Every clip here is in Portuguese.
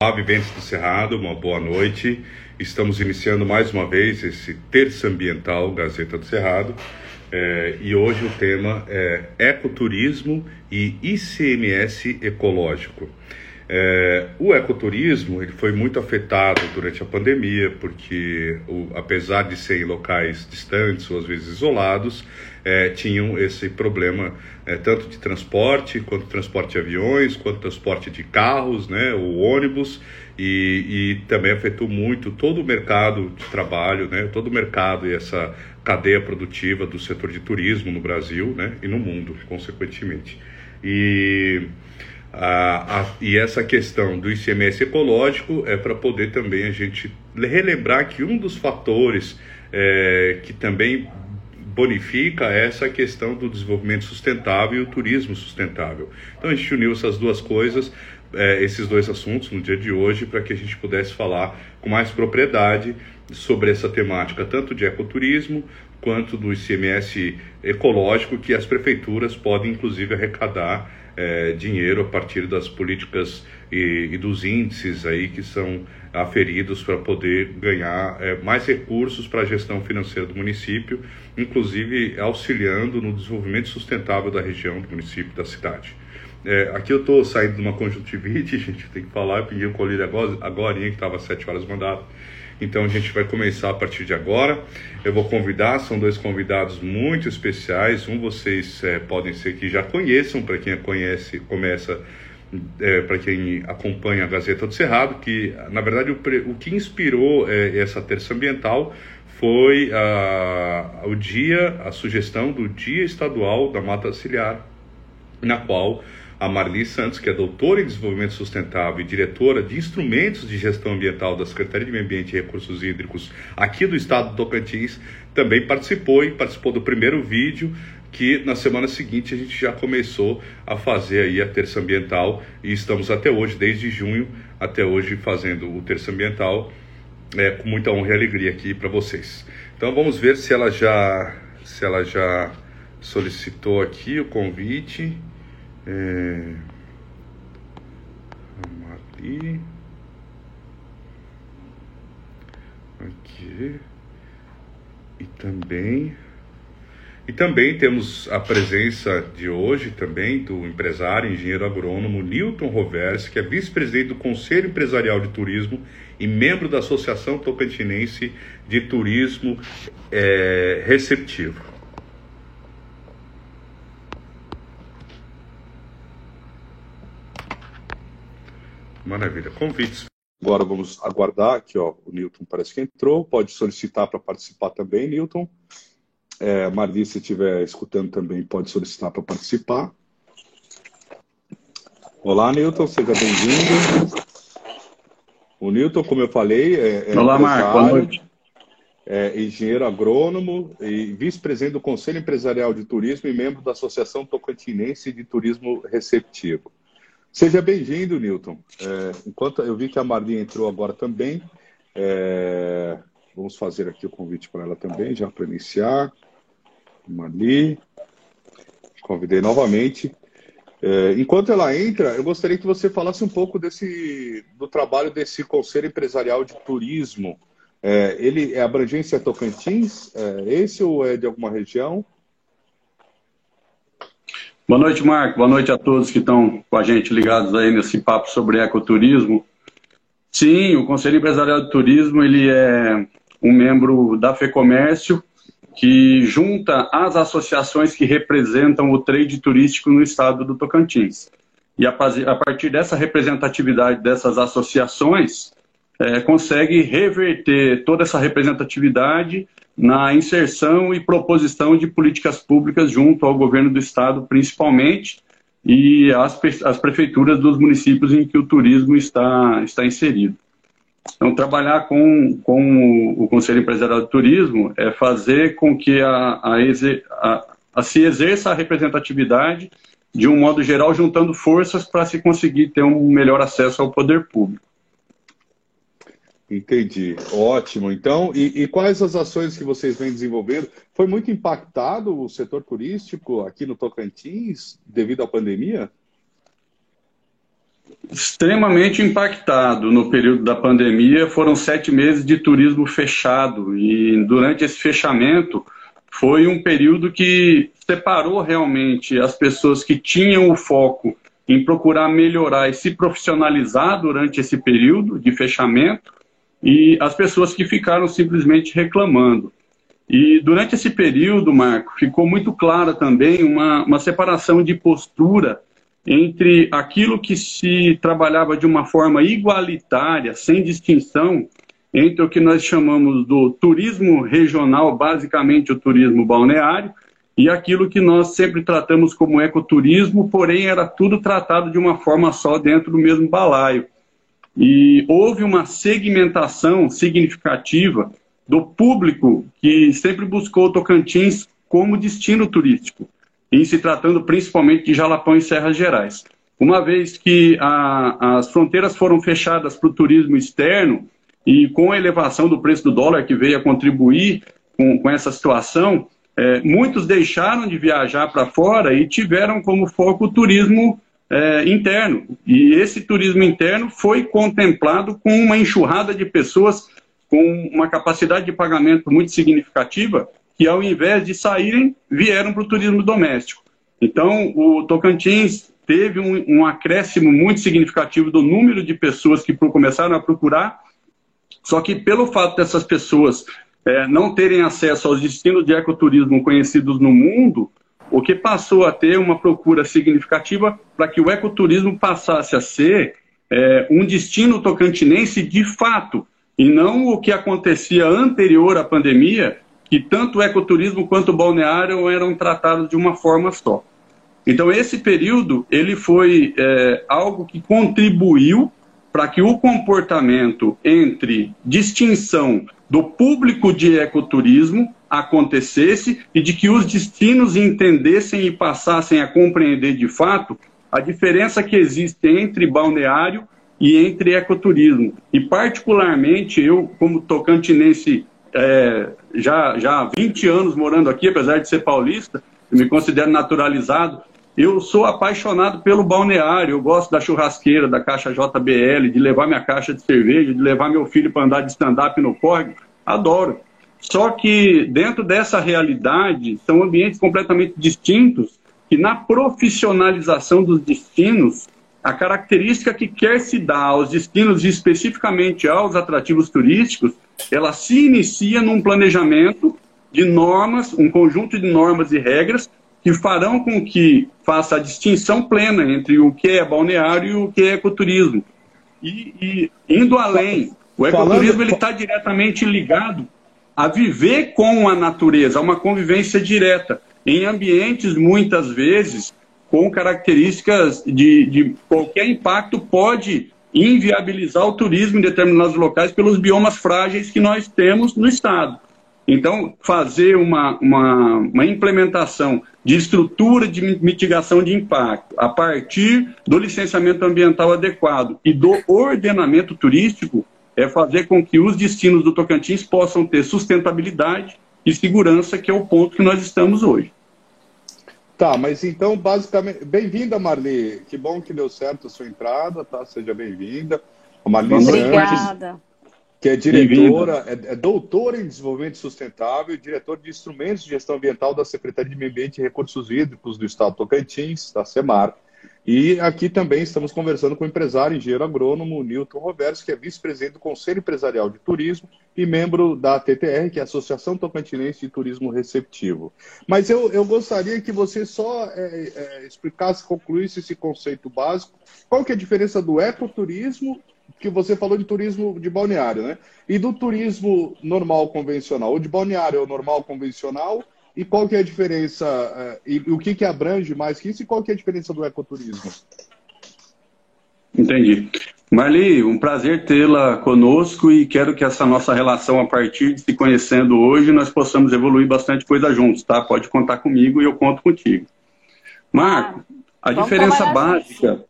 Olá, viventes do Cerrado, uma boa noite. Estamos iniciando mais uma vez esse terço ambiental Gazeta do Cerrado. É, e hoje o tema é ecoturismo e ICMS ecológico. É, o ecoturismo ele foi muito afetado durante a pandemia, porque o, apesar de ser em locais distantes ou às vezes isolados, é, tinham esse problema é, tanto de transporte, quanto transporte de aviões, quanto transporte de carros, né, o ônibus, e, e também afetou muito todo o mercado de trabalho, né, todo o mercado e essa cadeia produtiva do setor de turismo no Brasil né, e no mundo, consequentemente. E a, e essa questão do ICMS ecológico é para poder também a gente relembrar que um dos fatores é, que também bonifica essa questão do desenvolvimento sustentável e o turismo sustentável. Então a gente uniu essas duas coisas, é, esses dois assuntos no dia de hoje, para que a gente pudesse falar com mais propriedade sobre essa temática, tanto de ecoturismo quanto do ICMS ecológico, que as prefeituras podem inclusive arrecadar é, dinheiro a partir das políticas e, e, dos índices aí que são aferidos para poder ganhar é, mais recursos para a gestão financeira do município, inclusive auxiliando no desenvolvimento sustentável da região, do município, da cidade. É, aqui eu estou saindo de uma conjuntivite, gente tem que falar, eu pedi o colírio agora, agora que estava às 7 horas mandado. Então a gente vai começar a partir de agora. Eu vou convidar, são dois convidados muito especiais. Um vocês é, podem ser que já conheçam, para quem conhece, começa é, para quem acompanha a Gazeta do Cerrado, que na verdade o, o que inspirou é, essa terça ambiental foi a, o dia, a sugestão do Dia Estadual da Mata Ciliar, na qual a Marli Santos, que é doutora em desenvolvimento sustentável e diretora de instrumentos de gestão ambiental da Secretaria de Meio Ambiente e Recursos Hídricos aqui do estado do Tocantins, também participou e participou do primeiro vídeo que na semana seguinte a gente já começou a fazer aí a terça ambiental e estamos até hoje, desde junho até hoje, fazendo o terça ambiental é, com muita honra e alegria aqui para vocês. Então vamos ver se ela já se ela já solicitou aqui o convite. É... Vamos ali. Aqui. E também. E também temos a presença de hoje também do empresário, engenheiro agrônomo Newton Rovers, que é vice-presidente do Conselho Empresarial de Turismo e membro da Associação Tocantinense de Turismo é, Receptivo. Maravilha. Convites. Agora vamos aguardar aqui, ó. O Newton parece que entrou. Pode solicitar para participar também, Newton. É, Marli, se estiver escutando também, pode solicitar para participar. Olá, Newton, seja bem-vindo. O Newton, como eu falei, é, é Olá, Marco, boa noite. É engenheiro agrônomo e vice-presidente do Conselho Empresarial de Turismo e membro da Associação Tocantinense de Turismo Receptivo. Seja bem-vindo, Newton. É, enquanto eu vi que a Marli entrou agora também, é, vamos fazer aqui o convite para ela também, já para iniciar. Marli, convidei novamente. É, enquanto ela entra, eu gostaria que você falasse um pouco desse do trabalho desse Conselho Empresarial de Turismo. É, ele é abrangência Tocantins? É esse ou é de alguma região? Boa noite, Marco. Boa noite a todos que estão com a gente ligados aí nesse papo sobre ecoturismo. Sim, o Conselho Empresarial de Turismo ele é um membro da FEComércio que junta as associações que representam o trade turístico no estado do Tocantins. E a partir dessa representatividade dessas associações, é, consegue reverter toda essa representatividade na inserção e proposição de políticas públicas junto ao governo do estado, principalmente, e as prefeituras dos municípios em que o turismo está, está inserido. Então, trabalhar com, com o Conselho Empresarial de Turismo é fazer com que a, a, a, a se exerça a representatividade de um modo geral, juntando forças para se conseguir ter um melhor acesso ao poder público. Entendi, ótimo. Então, e, e, quais as ações que vocês vêm desenvolvendo? Foi muito impactado o setor turístico aqui no Tocantins devido à pandemia? extremamente impactado no período da pandemia. Foram sete meses de turismo fechado e durante esse fechamento foi um período que separou realmente as pessoas que tinham o foco em procurar melhorar e se profissionalizar durante esse período de fechamento e as pessoas que ficaram simplesmente reclamando. E durante esse período, Marco, ficou muito clara também uma, uma separação de postura entre aquilo que se trabalhava de uma forma igualitária, sem distinção, entre o que nós chamamos do turismo regional, basicamente o turismo balneário, e aquilo que nós sempre tratamos como ecoturismo, porém era tudo tratado de uma forma só dentro do mesmo balaio. E houve uma segmentação significativa do público que sempre buscou Tocantins como destino turístico em se tratando principalmente de Jalapão e Serras Gerais. Uma vez que a, as fronteiras foram fechadas para o turismo externo e com a elevação do preço do dólar que veio a contribuir com, com essa situação, é, muitos deixaram de viajar para fora e tiveram como foco o turismo é, interno. E esse turismo interno foi contemplado com uma enxurrada de pessoas com uma capacidade de pagamento muito significativa que ao invés de saírem, vieram para o turismo doméstico. Então, o Tocantins teve um, um, acréscimo muito significativo do número de pessoas que começaram a procurar, só que pelo fato dessas pessoas é, não terem acesso aos destinos de ecoturismo conhecidos no mundo, o que passou a ter uma procura significativa para que o ecoturismo passasse a ser é, um destino tocantinense de fato, e não o que acontecia anterior à pandemia, que tanto o ecoturismo quanto o balneário eram tratados de uma forma só. Então, esse período ele foi é, algo que contribuiu para que o comportamento entre distinção do público de ecoturismo acontecesse e de que os destinos entendessem e passassem a compreender de fato a diferença que existe entre balneário e entre ecoturismo. E, particularmente, eu, como tocantinense é, já, já há 20 anos morando aqui, apesar de ser paulista, eu me considero naturalizado. Eu sou apaixonado pelo balneário, eu gosto da churrasqueira, da caixa JBL, de levar minha caixa de cerveja, de levar meu filho para andar de stand-up no córrego. Adoro. Só que dentro dessa realidade, são ambientes completamente distintos que na profissionalização dos destinos, a característica que quer se dar aos destinos especificamente aos atrativos turísticos ela se inicia num planejamento de normas, um conjunto de normas e regras que farão com que faça a distinção plena entre o que é balneário e o que é ecoturismo. E, e indo além, o ecoturismo está diretamente ligado a viver com a natureza, a uma convivência direta, em ambientes muitas vezes com características de, de qualquer impacto pode inviabilizar o turismo em determinados locais pelos biomas frágeis que nós temos no Estado. Então, fazer uma, uma, uma, implementação de estrutura de mitigação de impacto a partir do licenciamento ambiental adequado e do ordenamento turístico é fazer com que os destinos do Tocantins possam ter sustentabilidade e segurança, que é o ponto que nós estamos hoje. Tá, mas então, basicamente. Bem-vinda, Marli. Que bom que deu certo a sua entrada, tá? Seja bem-vinda. Marli Obrigada. Santos, que é diretora, é, é, doutora em desenvolvimento sustentável e diretor de instrumentos de gestão ambiental da Secretaria de Meio Ambiente e Recursos Hídricos do Estado Tocantins, da SEMAR. E aqui também estamos conversando com o empresário engenheiro agrônomo Newton Roberts, que é vice-presidente do Conselho Empresarial de Turismo e membro da TTR, que é a Associação Tocantinense de Turismo Receptivo. Mas eu, eu gostaria que você só é, é, explicasse, concluísse esse conceito básico. Qual que é a diferença do ecoturismo, que você falou de turismo de balneário, né? E do turismo normal convencional, ou de balneário normal convencional e qual que é a diferença, uh, e, e, o que, que abrange mais que isso, e qual que é a diferença do ecoturismo? Entendi. Marli, um prazer tê-la conosco e quero que essa nossa relação, a partir de se conhecendo hoje, nós possamos evoluir bastante coisa juntos, tá? Pode contar comigo e eu conto contigo. Marco, a Vamos diferença básica.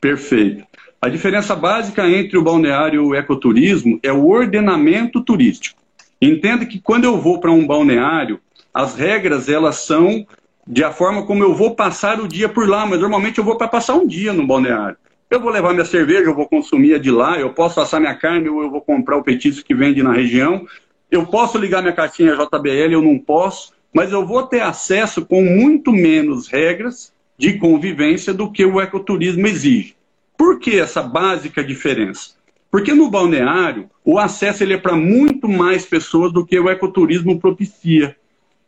Perfeito. A diferença básica entre o balneário e o ecoturismo é o ordenamento turístico. Entenda que quando eu vou para um balneário, as regras elas são de a forma como eu vou passar o dia por lá, mas normalmente eu vou para passar um dia no balneário. Eu vou levar minha cerveja, eu vou consumir a de lá, eu posso assar minha carne ou eu vou comprar o petisco que vende na região. Eu posso ligar minha caixinha JBL, eu não posso, mas eu vou ter acesso com muito menos regras de convivência do que o ecoturismo exige. Por que essa básica diferença? Porque no balneário, o acesso ele é para muito mais pessoas do que o ecoturismo propicia.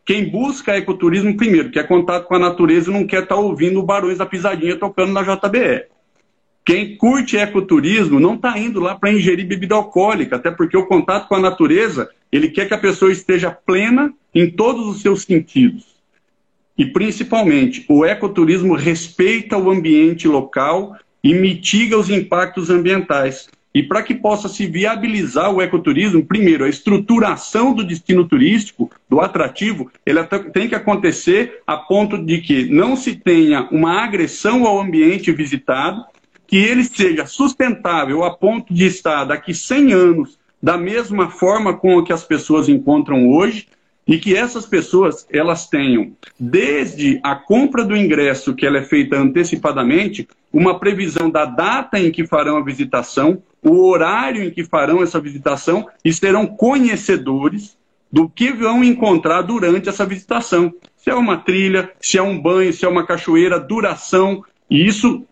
Quem busca ecoturismo, primeiro, quer contato com a natureza e não quer estar tá ouvindo o Barões da Pisadinha tocando na JBL. Quem curte ecoturismo não está indo lá para ingerir bebida alcoólica, até porque o contato com a natureza, ele quer que a pessoa esteja plena em todos os seus sentidos. E principalmente, o ecoturismo respeita o ambiente local e mitiga os impactos ambientais. E para que possa se viabilizar o ecoturismo, primeiro, a estruturação do destino turístico, do atrativo, ela tem que acontecer a ponto de que não se tenha uma agressão ao ambiente visitado, que ele seja sustentável a ponto de estar daqui 100 anos da mesma forma com que as pessoas encontram hoje e que essas pessoas elas tenham desde a compra do ingresso que ela é feita antecipadamente uma previsão da data em que farão a visitação o horário em que farão essa visitação e serão conhecedores do que vão encontrar durante essa visitação. Se é uma trilha se é um banho se é uma cachoeira duração e isso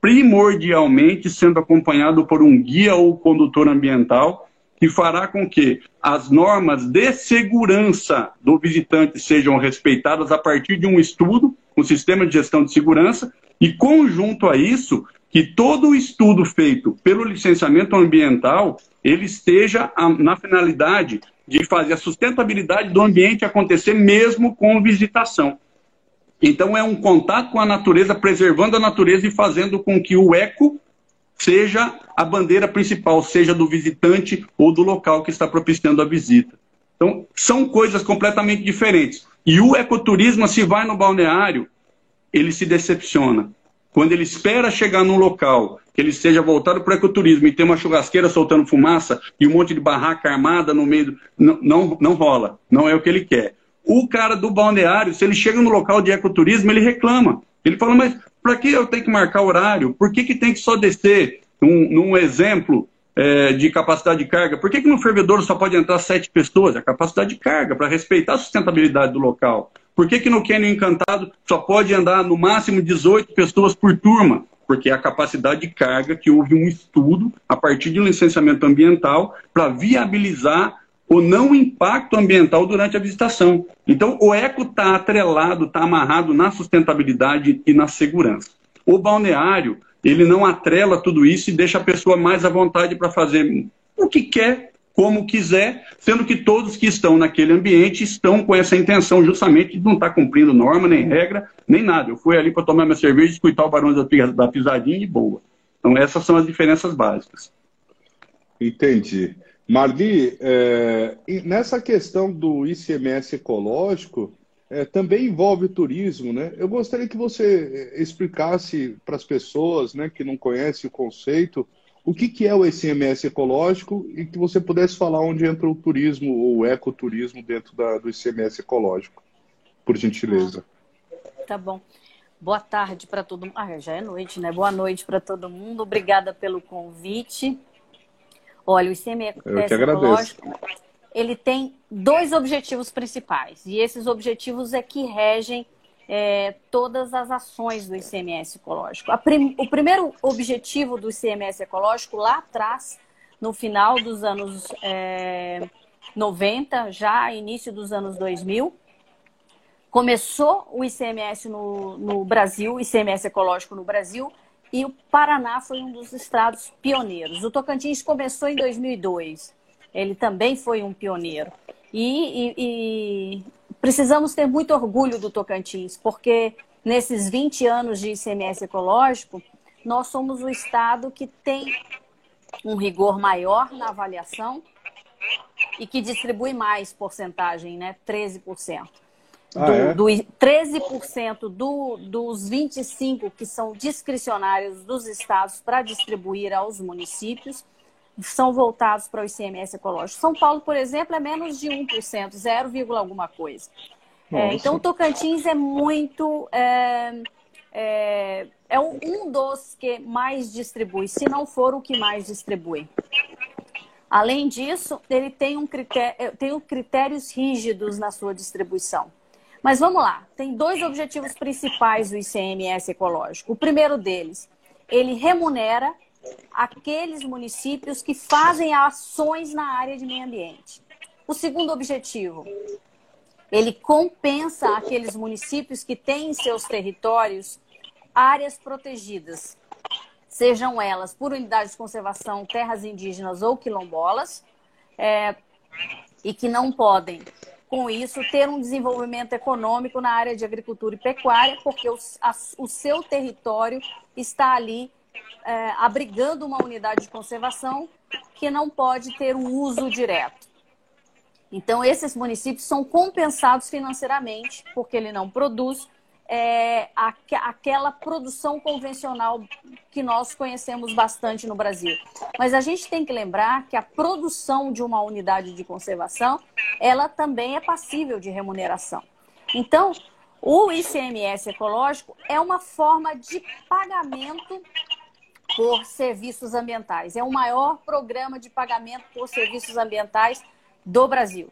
primordialmente sendo acompanhado por um guia ou condutor ambiental, que fará com que as normas de segurança do visitante sejam respeitadas a partir de um estudo, um sistema de gestão de segurança, e conjunto a isso, que todo o estudo feito pelo licenciamento ambiental, ele esteja na finalidade de fazer a sustentabilidade do ambiente acontecer mesmo com visitação. Então é um contato com a natureza, preservando a natureza e fazendo com que o eco seja a bandeira principal, seja do visitante ou do local que está propiciando a visita. Então, são coisas completamente diferentes. E o ecoturismo, se vai no balneário, ele se decepciona. Quando ele espera chegar num local que ele seja voltado para o ecoturismo e tem uma churrasqueira soltando fumaça e um monte de barraca armada no meio, do... não, não, não rola. Não é o que ele quer. O cara do balneário, se ele chega no local de ecoturismo, ele reclama. Ele fala, mas para que eu tenho que marcar horário? Por que, que tem que só descer num, num exemplo é, de capacidade de carga? Por que, que no fervedor só pode entrar sete pessoas? É a capacidade de carga, para respeitar a sustentabilidade do local. Por que, que no Canyon Encantado só pode andar no máximo 18 pessoas por turma? Porque é a capacidade de carga que houve um estudo a partir de licenciamento ambiental para viabilizar o não impacto ambiental durante a visitação. Então, o eco está atrelado, está amarrado na sustentabilidade e na segurança. O balneário, ele não atrela tudo isso e deixa a pessoa mais à vontade para fazer o que quer, como quiser, sendo que todos que estão naquele ambiente estão com essa intenção justamente de não estar tá cumprindo norma, nem regra, nem nada. Eu fui ali para tomar minha cerveja, escutar o barulho da pisadinha e boa. Então, essas são as diferenças básicas. Entendi. Marli, é, nessa questão do ICMS ecológico, é, também envolve turismo, né? Eu gostaria que você é, explicasse para as pessoas né, que não conhecem o conceito o que, que é o ICMS ecológico e que você pudesse falar onde entra o turismo ou o ecoturismo dentro da, do ICMS ecológico, por gentileza. Tá bom. Boa tarde para todo mundo. Ah, já é noite, né? Boa noite para todo mundo. Obrigada pelo convite. Olha, o ICMS ecológico, ele tem dois objetivos principais. E esses objetivos é que regem é, todas as ações do ICMS ecológico. Prim, o primeiro objetivo do ICMS ecológico, lá atrás, no final dos anos é, 90, já início dos anos 2000, começou o ICMS no, no Brasil, ICMS ecológico no Brasil, e o Paraná foi um dos estados pioneiros. O Tocantins começou em 2002. Ele também foi um pioneiro. E, e, e precisamos ter muito orgulho do Tocantins, porque nesses 20 anos de ICMS ecológico, nós somos o estado que tem um rigor maior na avaliação e que distribui mais porcentagem, né? 13%. Ah, do, é? do 13% do, dos 25% que são discricionários dos estados para distribuir aos municípios são voltados para o ICMS ecológico. São Paulo, por exemplo, é menos de 1%, 0, alguma coisa. É, então, o Tocantins é muito. É, é, é um dos que mais distribui, se não for o que mais distribui. Além disso, ele tem, um critério, tem critérios rígidos na sua distribuição. Mas vamos lá, tem dois objetivos principais do ICMS ecológico. O primeiro deles, ele remunera aqueles municípios que fazem ações na área de meio ambiente. O segundo objetivo, ele compensa aqueles municípios que têm em seus territórios áreas protegidas, sejam elas por unidades de conservação, terras indígenas ou quilombolas, é, e que não podem, com isso, ter um desenvolvimento econômico na área de agricultura e pecuária, porque o, a, o seu território está ali é, abrigando uma unidade de conservação que não pode ter um uso direto. Então, esses municípios são compensados financeiramente, porque ele não produz é, aquela produção convencional que nós conhecemos bastante no Brasil. Mas a gente tem que lembrar que a produção de uma unidade de conservação, ela também é passível de remuneração. Então, o ICMS ecológico é uma forma de pagamento por serviços ambientais. É o maior programa de pagamento por serviços ambientais do Brasil.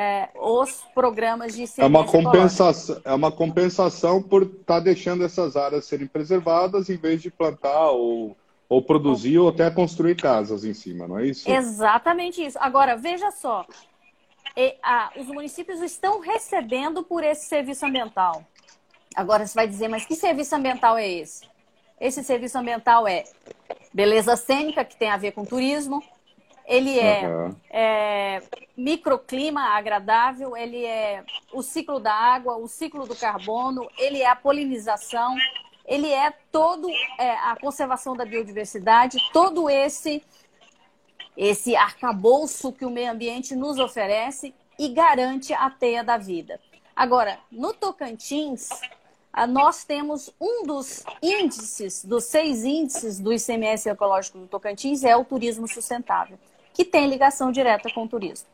É, os programas de é uma compensação É uma compensação por estar tá deixando essas áreas serem preservadas em vez de plantar ou, ou produzir ou até construir casas em cima, não é isso? Exatamente isso. Agora, veja só. E, a, os municípios estão recebendo por esse serviço ambiental. Agora você vai dizer, mas que serviço ambiental é esse? Esse serviço ambiental é beleza cênica, que tem a ver com turismo, ele é, uhum. é, microclima agradável, ele é o ciclo da água, o ciclo do carbono, ele é a polinização, ele é todo é, a conservação da biodiversidade, todo esse esse arcabouço que o meio ambiente nos oferece e garante a teia da vida. Agora, no Tocantins, nós temos um dos índices, dos seis índices do ICMS ecológico do Tocantins, é o turismo sustentável que tem ligação direta com o turismo.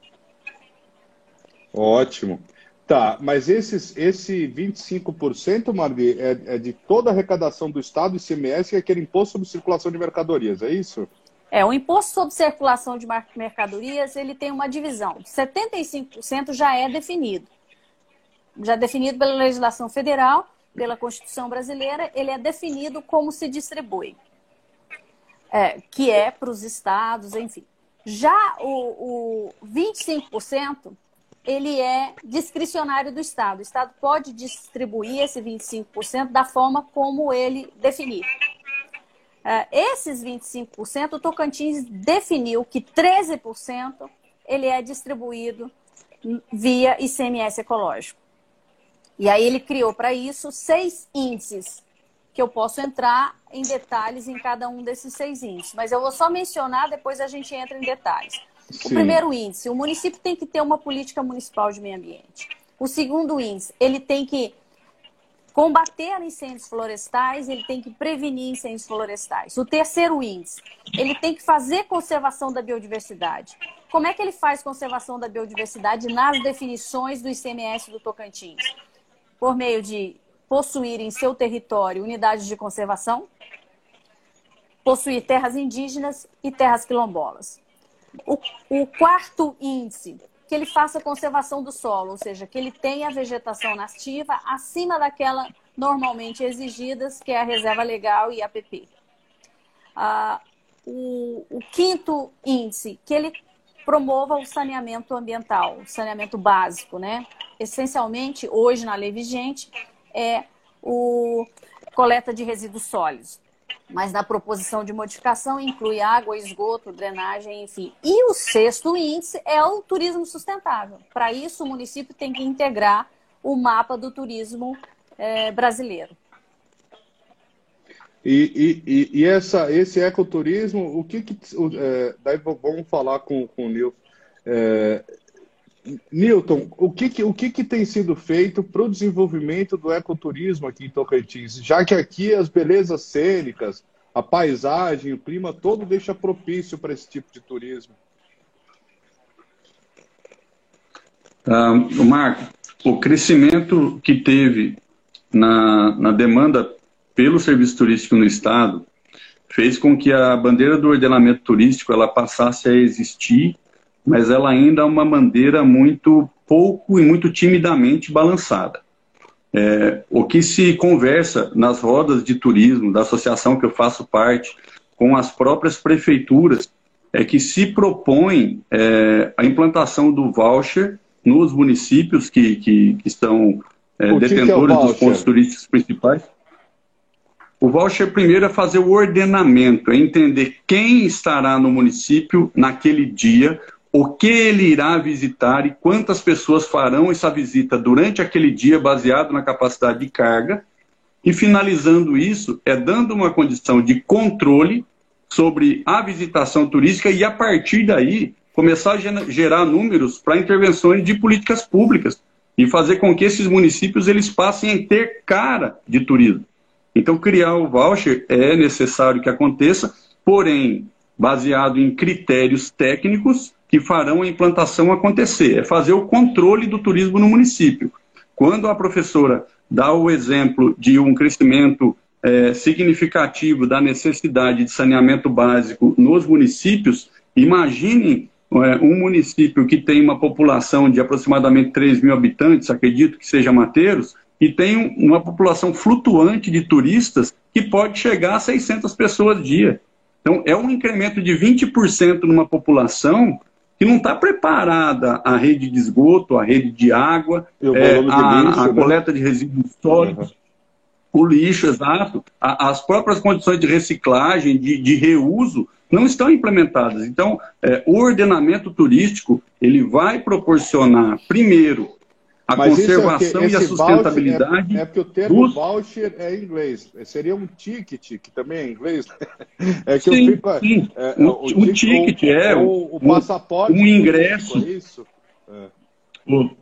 Ótimo. Tá, mas esses, esse 25%, Marli, é, é, de toda a arrecadação do Estado, ICMS, e é aquele imposto sobre circulação de mercadorias, é isso? É, o imposto sobre circulação de mercadorias, ele tem uma divisão. 75% já é definido. Já é definido pela legislação federal, pela Constituição brasileira, ele é definido como se distribui. É, que é para os estados, enfim. Já o, o 25%, ele é discricionário do Estado. O Estado pode distribuir esse 25% da forma como ele definir. Uh, esses 25%, o Tocantins definiu que 13% ele é distribuído via ICMS ecológico. E aí ele criou para isso seis índices que eu posso entrar em detalhes em cada um desses seis índices. Mas eu vou só mencionar, depois a gente entra em detalhes. Sim. O primeiro índice, o município tem que ter uma política municipal de meio ambiente. O segundo índice, ele tem que combater incêndios florestais, ele tem que prevenir incêndios florestais. O terceiro índice, ele tem que fazer conservação da biodiversidade. Como é que ele faz conservação da biodiversidade nas definições do ICMS do Tocantins? Por meio de possuir em seu território unidades de conservação, possuir terras indígenas e terras quilombolas. O, o, quarto índice, que ele faça conservação do solo, ou seja, que ele tenha vegetação nativa acima daquela normalmente exigidas, que é a reserva legal e a APP. Ah, o, o quinto índice, que ele promova o saneamento ambiental, saneamento básico, né? Essencialmente, hoje na lei vigente, é o coleta de resíduos sólidos. Mas na proposição de modificação inclui água, esgoto, drenagem, enfim. E o sexto índice é o turismo sustentável. Para isso, o município tem que integrar o mapa do turismo é, brasileiro. E, e, e, essa, esse ecoturismo, o que, que é, daí vamos falar com, com o Nil. É, Newton, o que, que, o que, que tem sido feito para o desenvolvimento do ecoturismo aqui em Tocantins? Já que aqui as belezas cênicas, a paisagem, o clima todo deixa propício para esse tipo de turismo. Um, Marco, o crescimento que teve na, na demanda pelo serviço turístico no Estado fez com que a bandeira do ordenamento turístico ela passasse a existir, mas ela ainda é uma bandeira muito pouco e muito timidamente balançada. É, o que se conversa nas rodas de turismo da associação que eu faço parte, com as próprias prefeituras, é que se propõe é, a implantação do voucher nos municípios que, que, que estão é, detentores que é dos pontos turísticos principais. O voucher primeiro é fazer o ordenamento, é entender quem estará no município naquele dia, o que ele irá visitar e quantas pessoas farão essa visita durante aquele dia, baseado na capacidade de carga. E finalizando isso, é dando uma condição de controle sobre a visitação turística e, a partir daí, começar a gerar números para intervenções de políticas públicas e fazer com que esses municípios eles passem a ter cara de turismo. Então, criar o voucher é necessário que aconteça, porém, baseado em critérios técnicos que farão a implantação acontecer. É fazer o controle do turismo no município. Quando a professora dá o exemplo de um crescimento é, significativo da necessidade de saneamento básico nos municípios, imaginem é, um município que tem uma população de aproximadamente 3 mil habitantes, acredito que seja Mateiros, e tem uma população flutuante de turistas que pode chegar a 600 pessoas dia. Então, é um incremento de 20% numa população que não está preparada a rede de esgoto, a rede de água, é, a, lixo, a né? coleta de resíduos sólidos, uhum. o lixo, exato, a, as próprias condições de reciclagem, de, de reuso, não estão implementadas. Então, é, o ordenamento turístico ele vai proporcionar, primeiro, a Mas conservação é e a sustentabilidade. É, é, porque o termo dos... voucher é em inglês. Seria um ticket, que também é em inglês. É que sim, eu fico. Sim. É, o, o, o, ticket é o, o passaporte. Um ingresso. É isso. É.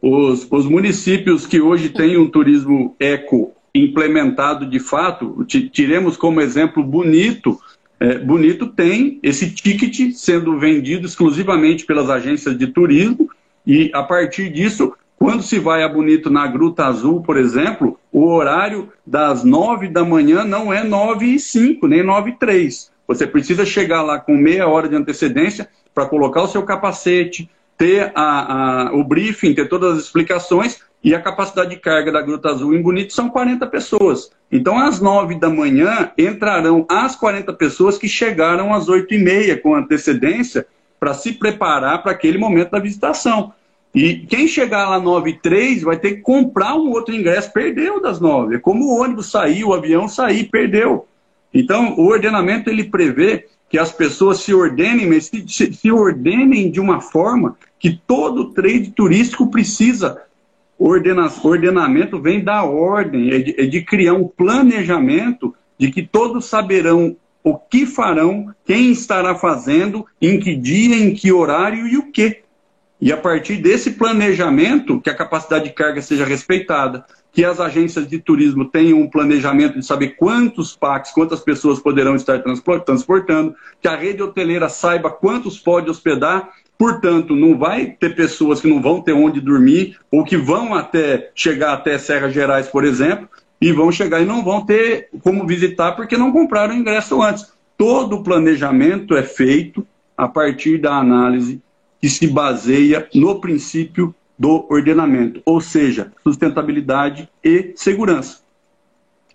Os, os municípios que hoje têm um turismo eco implementado de fato, tiremos como exemplo Bonito. É, Bonito tem esse ticket sendo vendido exclusivamente pelas agências de turismo, e a partir disso quando se vai a Bonito na Gruta Azul, por exemplo, o horário das 9 da manhã não é 9 e 5, nem 9 e 3. Você precisa chegar lá com meia hora de antecedência para colocar o seu capacete, ter a, a, o briefing, ter todas as explicações e a capacidade de carga da Gruta Azul em Bonito são 40 pessoas. Então, às 9 da manhã, entrarão as 40 pessoas que chegaram às 8 e meia com antecedência para se preparar para aquele momento da visitação. E quem chegar lá 9 e 3 vai ter que comprar um outro ingresso, perdeu das 9. É como o ônibus sair, o avião sair, perdeu. Então, o ordenamento ele prevê que as pessoas se ordenem, mas se, se, se ordenem de uma forma que todo trade turístico precisa. Ordena, ordenamento vem da ordem, é de, é de criar um planejamento de que todos saberão o que farão, quem estará fazendo, em que dia, em que horário e o que. E a partir desse planejamento, que a capacidade de carga seja respeitada, que as agências de turismo tenham um planejamento de saber quantos packs, quantas pessoas poderão estar transportando, que a rede hoteleira saiba quantos pode hospedar, portanto, não vai ter pessoas que não vão ter onde dormir, ou que vão até chegar até Serra Gerais, por exemplo, e vão chegar e não vão ter como visitar porque não compraram ingresso antes. Todo o planejamento é feito a partir da análise que se baseia no princípio do ordenamento, ou seja, sustentabilidade e segurança.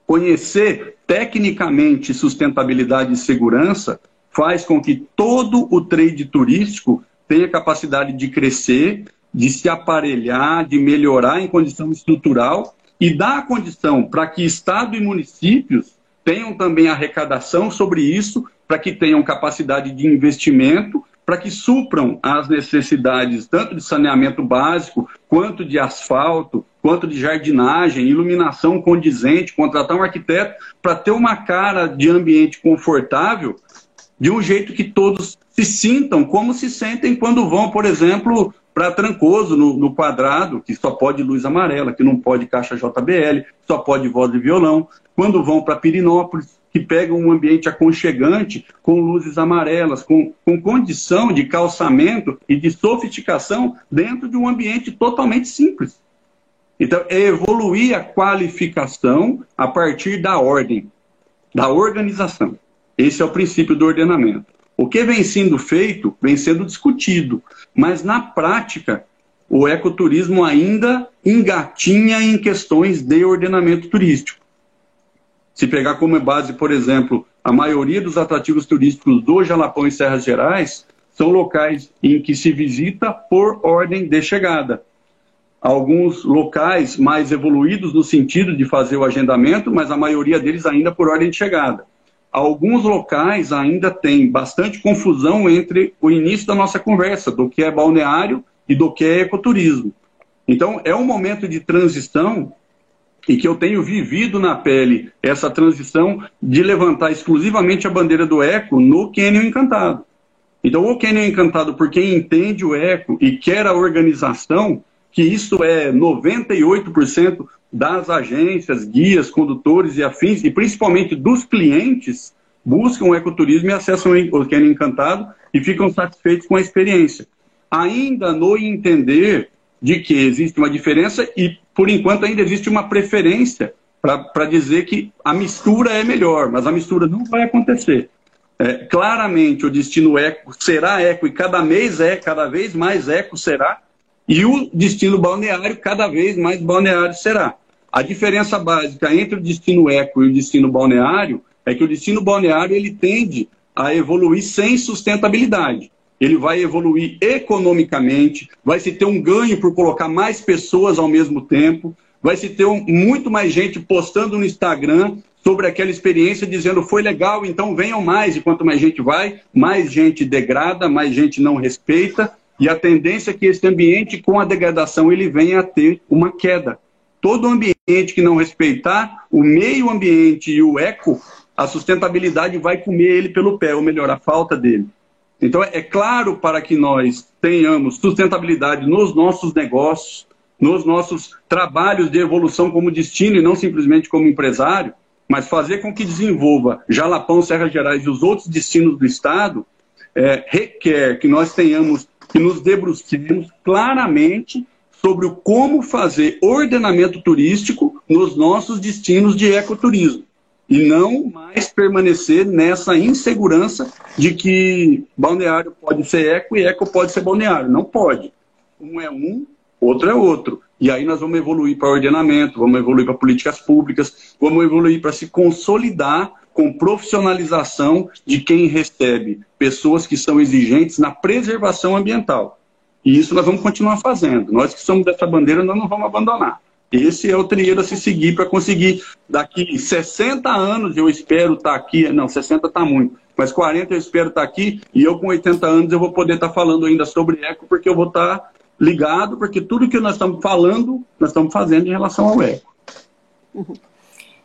Conhecer tecnicamente sustentabilidade e segurança faz com que todo o trade turístico tenha capacidade de crescer, de se aparelhar, de melhorar em condição estrutural e dar a condição para que Estado e municípios tenham também arrecadação sobre isso, para que tenham capacidade de investimento para que supram as necessidades tanto de saneamento básico, quanto de asfalto, quanto de jardinagem, iluminação condizente, contratar um arquiteto para ter uma cara de ambiente confortável de um jeito que todos se sintam como se sentem quando vão, por exemplo, para Trancoso, no, no, quadrado, que só pode luz amarela, que não pode caixa JBL, só pode voz de violão. Quando vão para Pirinópolis, que pegam um ambiente aconchegante, com luzes amarelas, com, com condição de calçamento e de sofisticação dentro de um ambiente totalmente simples. Então, é evoluir a qualificação a partir da ordem, da organização. Esse é o princípio do ordenamento. O que vem sendo feito, vem sendo discutido, mas na prática, o ecoturismo ainda engatinha em questões de ordenamento turístico. Se pegar como base, por exemplo, a maioria dos atrativos turísticos do Jalapão e Serras Gerais são locais em que se visita por ordem de chegada. Alguns locais mais evoluídos no sentido de fazer o agendamento, mas a maioria deles ainda por ordem de chegada. Alguns locais ainda tem bastante confusão entre o início da nossa conversa, do que é balneário e do que é ecoturismo. Então, é um momento de transição e que eu tenho vivido na pele essa transição de levantar exclusivamente a bandeira do eco no Canyon Encantado. Então, o Canyon Encantado, por quem entende o eco e quer a organização, que isso é 98% das agências, guias, condutores e afins, e principalmente dos clientes, buscam o ecoturismo e acessam o Canyon Encantado e ficam satisfeitos com a experiência. Ainda no entender de que existe uma diferença e por enquanto ainda existe uma preferência para dizer que a mistura é melhor, mas a mistura não vai acontecer. É, claramente o destino eco será eco e cada mês é, cada vez mais eco será, e o destino balneário cada vez mais balneário será. A diferença básica entre o destino eco e o destino balneário é que o destino balneário ele tende a evoluir sem sustentabilidade ele vai evoluir economicamente, vai se ter um ganho por colocar mais pessoas ao mesmo tempo, vai se ter um, muito mais gente postando no Instagram sobre aquela experiência, dizendo foi legal, então venham mais. E quanto mais gente vai, mais gente degrada, mais gente não respeita. E a tendência é que esse ambiente, com a degradação, ele venha a ter uma queda. Todo ambiente que não respeitar o meio ambiente e o eco, a sustentabilidade vai comer ele pelo pé, ou melhor, a falta dele. Então, é claro para que nós tenhamos sustentabilidade nos nossos negócios, nos nossos trabalhos de evolução como destino e não simplesmente como empresário, mas fazer com que desenvolva Jalapão, Serra Gerais e os outros destinos do Estado, é, requer que nós tenhamos, que nos debrucemos claramente sobre o como fazer ordenamento turístico nos nossos destinos de ecoturismo e não mais permanecer nessa insegurança de que balneário pode ser eco e eco pode ser balneário. Não pode. Um é um, outro é outro. E aí nós vamos evoluir para ordenamento, vamos evoluir para políticas públicas, vamos evoluir para se consolidar com profissionalização de quem recebe pessoas que são exigentes na preservação ambiental. E isso nós vamos continuar fazendo. Nós que somos dessa bandeira, nós não vamos abandonar. Esse é o trilheiro a se seguir para conseguir, daqui 60 anos, eu espero estar tá aqui, não, 60 está muito, mas 40 eu espero estar tá aqui, e eu com 80 anos eu vou poder estar tá falando ainda sobre eco, porque eu vou estar tá ligado, porque tudo que nós estamos falando, nós estamos fazendo em relação ao eco.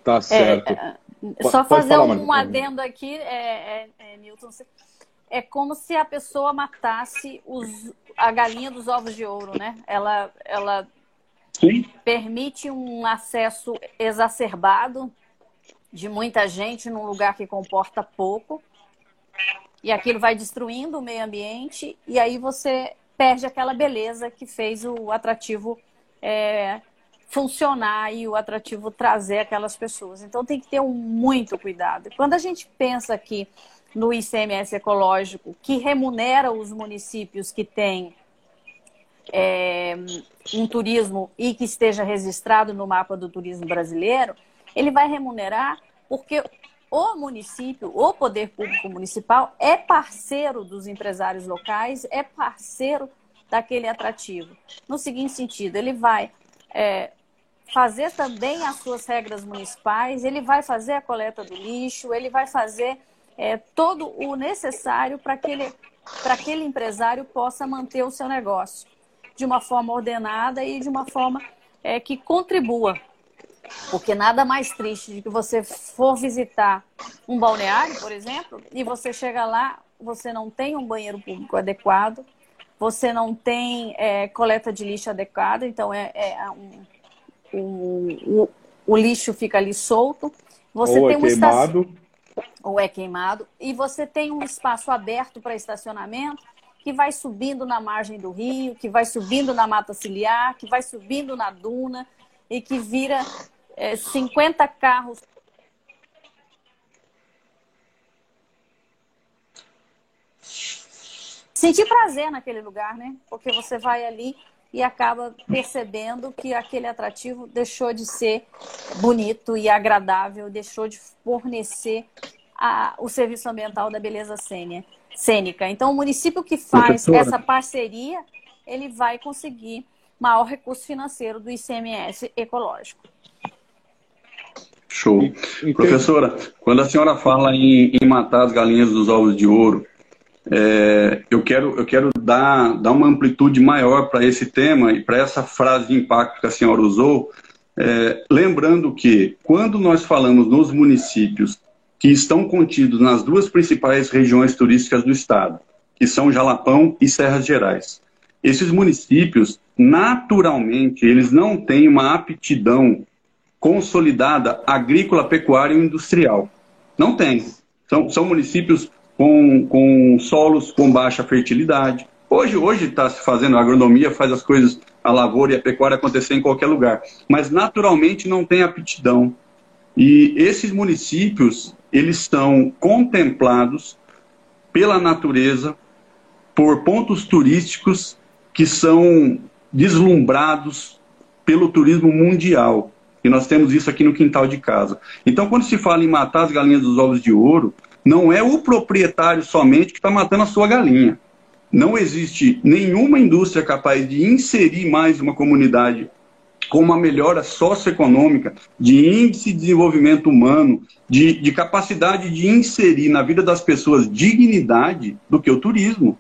Tá certo. É, é, só fazer falar, um adendo aqui, é, é, é, Newton, é como se a pessoa matasse os, a galinha dos ovos de ouro, né? Ela, ela Sim. permite um acesso exacerbado de muita gente num lugar que comporta pouco. E aquilo vai destruindo o meio ambiente, e aí você perde aquela beleza que fez o atrativo é, funcionar e o atrativo trazer aquelas pessoas. Então tem que ter um muito cuidado. Quando a gente pensa aqui no ICMS ecológico, que remunera os municípios que têm é, um turismo e que esteja registrado no mapa do turismo brasileiro, ele vai remunerar porque o município, o poder público municipal, é parceiro dos empresários locais, é parceiro daquele atrativo. No seguinte sentido, ele vai é, fazer também as suas regras municipais, ele vai fazer a coleta do lixo, ele vai fazer é, todo o necessário para que aquele empresário possa manter o seu negócio de uma forma ordenada e de uma forma é, que contribua. Porque nada mais triste de que você for visitar um balneário, por exemplo, e você chega lá, você não tem um banheiro público adequado, você não tem é, coleta de lixo adequada, então é, é um, um, o lixo fica ali solto. Você ou tem é um queimado. Estaci... Ou é queimado. E você tem um espaço aberto para estacionamento que vai subindo na margem do rio, que vai subindo na mata ciliar, que vai subindo na duna. e que vira é, 50 carros sentir prazer naquele lugar, né? Porque você vai ali e acaba percebendo que aquele atrativo deixou de ser bonito e agradável, deixou de fornecer a, o serviço ambiental da beleza cênica. Então, o município que faz Professora. essa parceria, ele vai conseguir maior recurso financeiro do ICMS ecológico. Show. Professora, quando a senhora fala em, em matar as galinhas dos ovos de ouro, é, eu quero, eu quero dar, dar uma amplitude maior para esse tema e para essa frase de impacto que a senhora usou, é, lembrando que quando nós falamos nos municípios que estão contidos nas duas principais regiões turísticas do estado, que são Jalapão e Serras Gerais, esses municípios, naturalmente, eles não têm uma aptidão consolidada agrícola, pecuária e industrial. Não tem. São, são municípios com, com solos com baixa fertilidade. Hoje hoje está se fazendo a agronomia, faz as coisas, a lavoura e a pecuária acontecer em qualquer lugar, mas naturalmente não tem aptidão. E esses municípios, eles estão contemplados pela natureza por pontos turísticos que são deslumbrados pelo turismo mundial. E nós temos isso aqui no quintal de casa. Então, quando se fala em matar as galinhas dos ovos de ouro, não é o proprietário somente que está matando a sua galinha. Não existe nenhuma indústria capaz de inserir mais uma comunidade com uma melhora socioeconômica, de índice de desenvolvimento humano, de, de capacidade de inserir na vida das pessoas dignidade do que o turismo.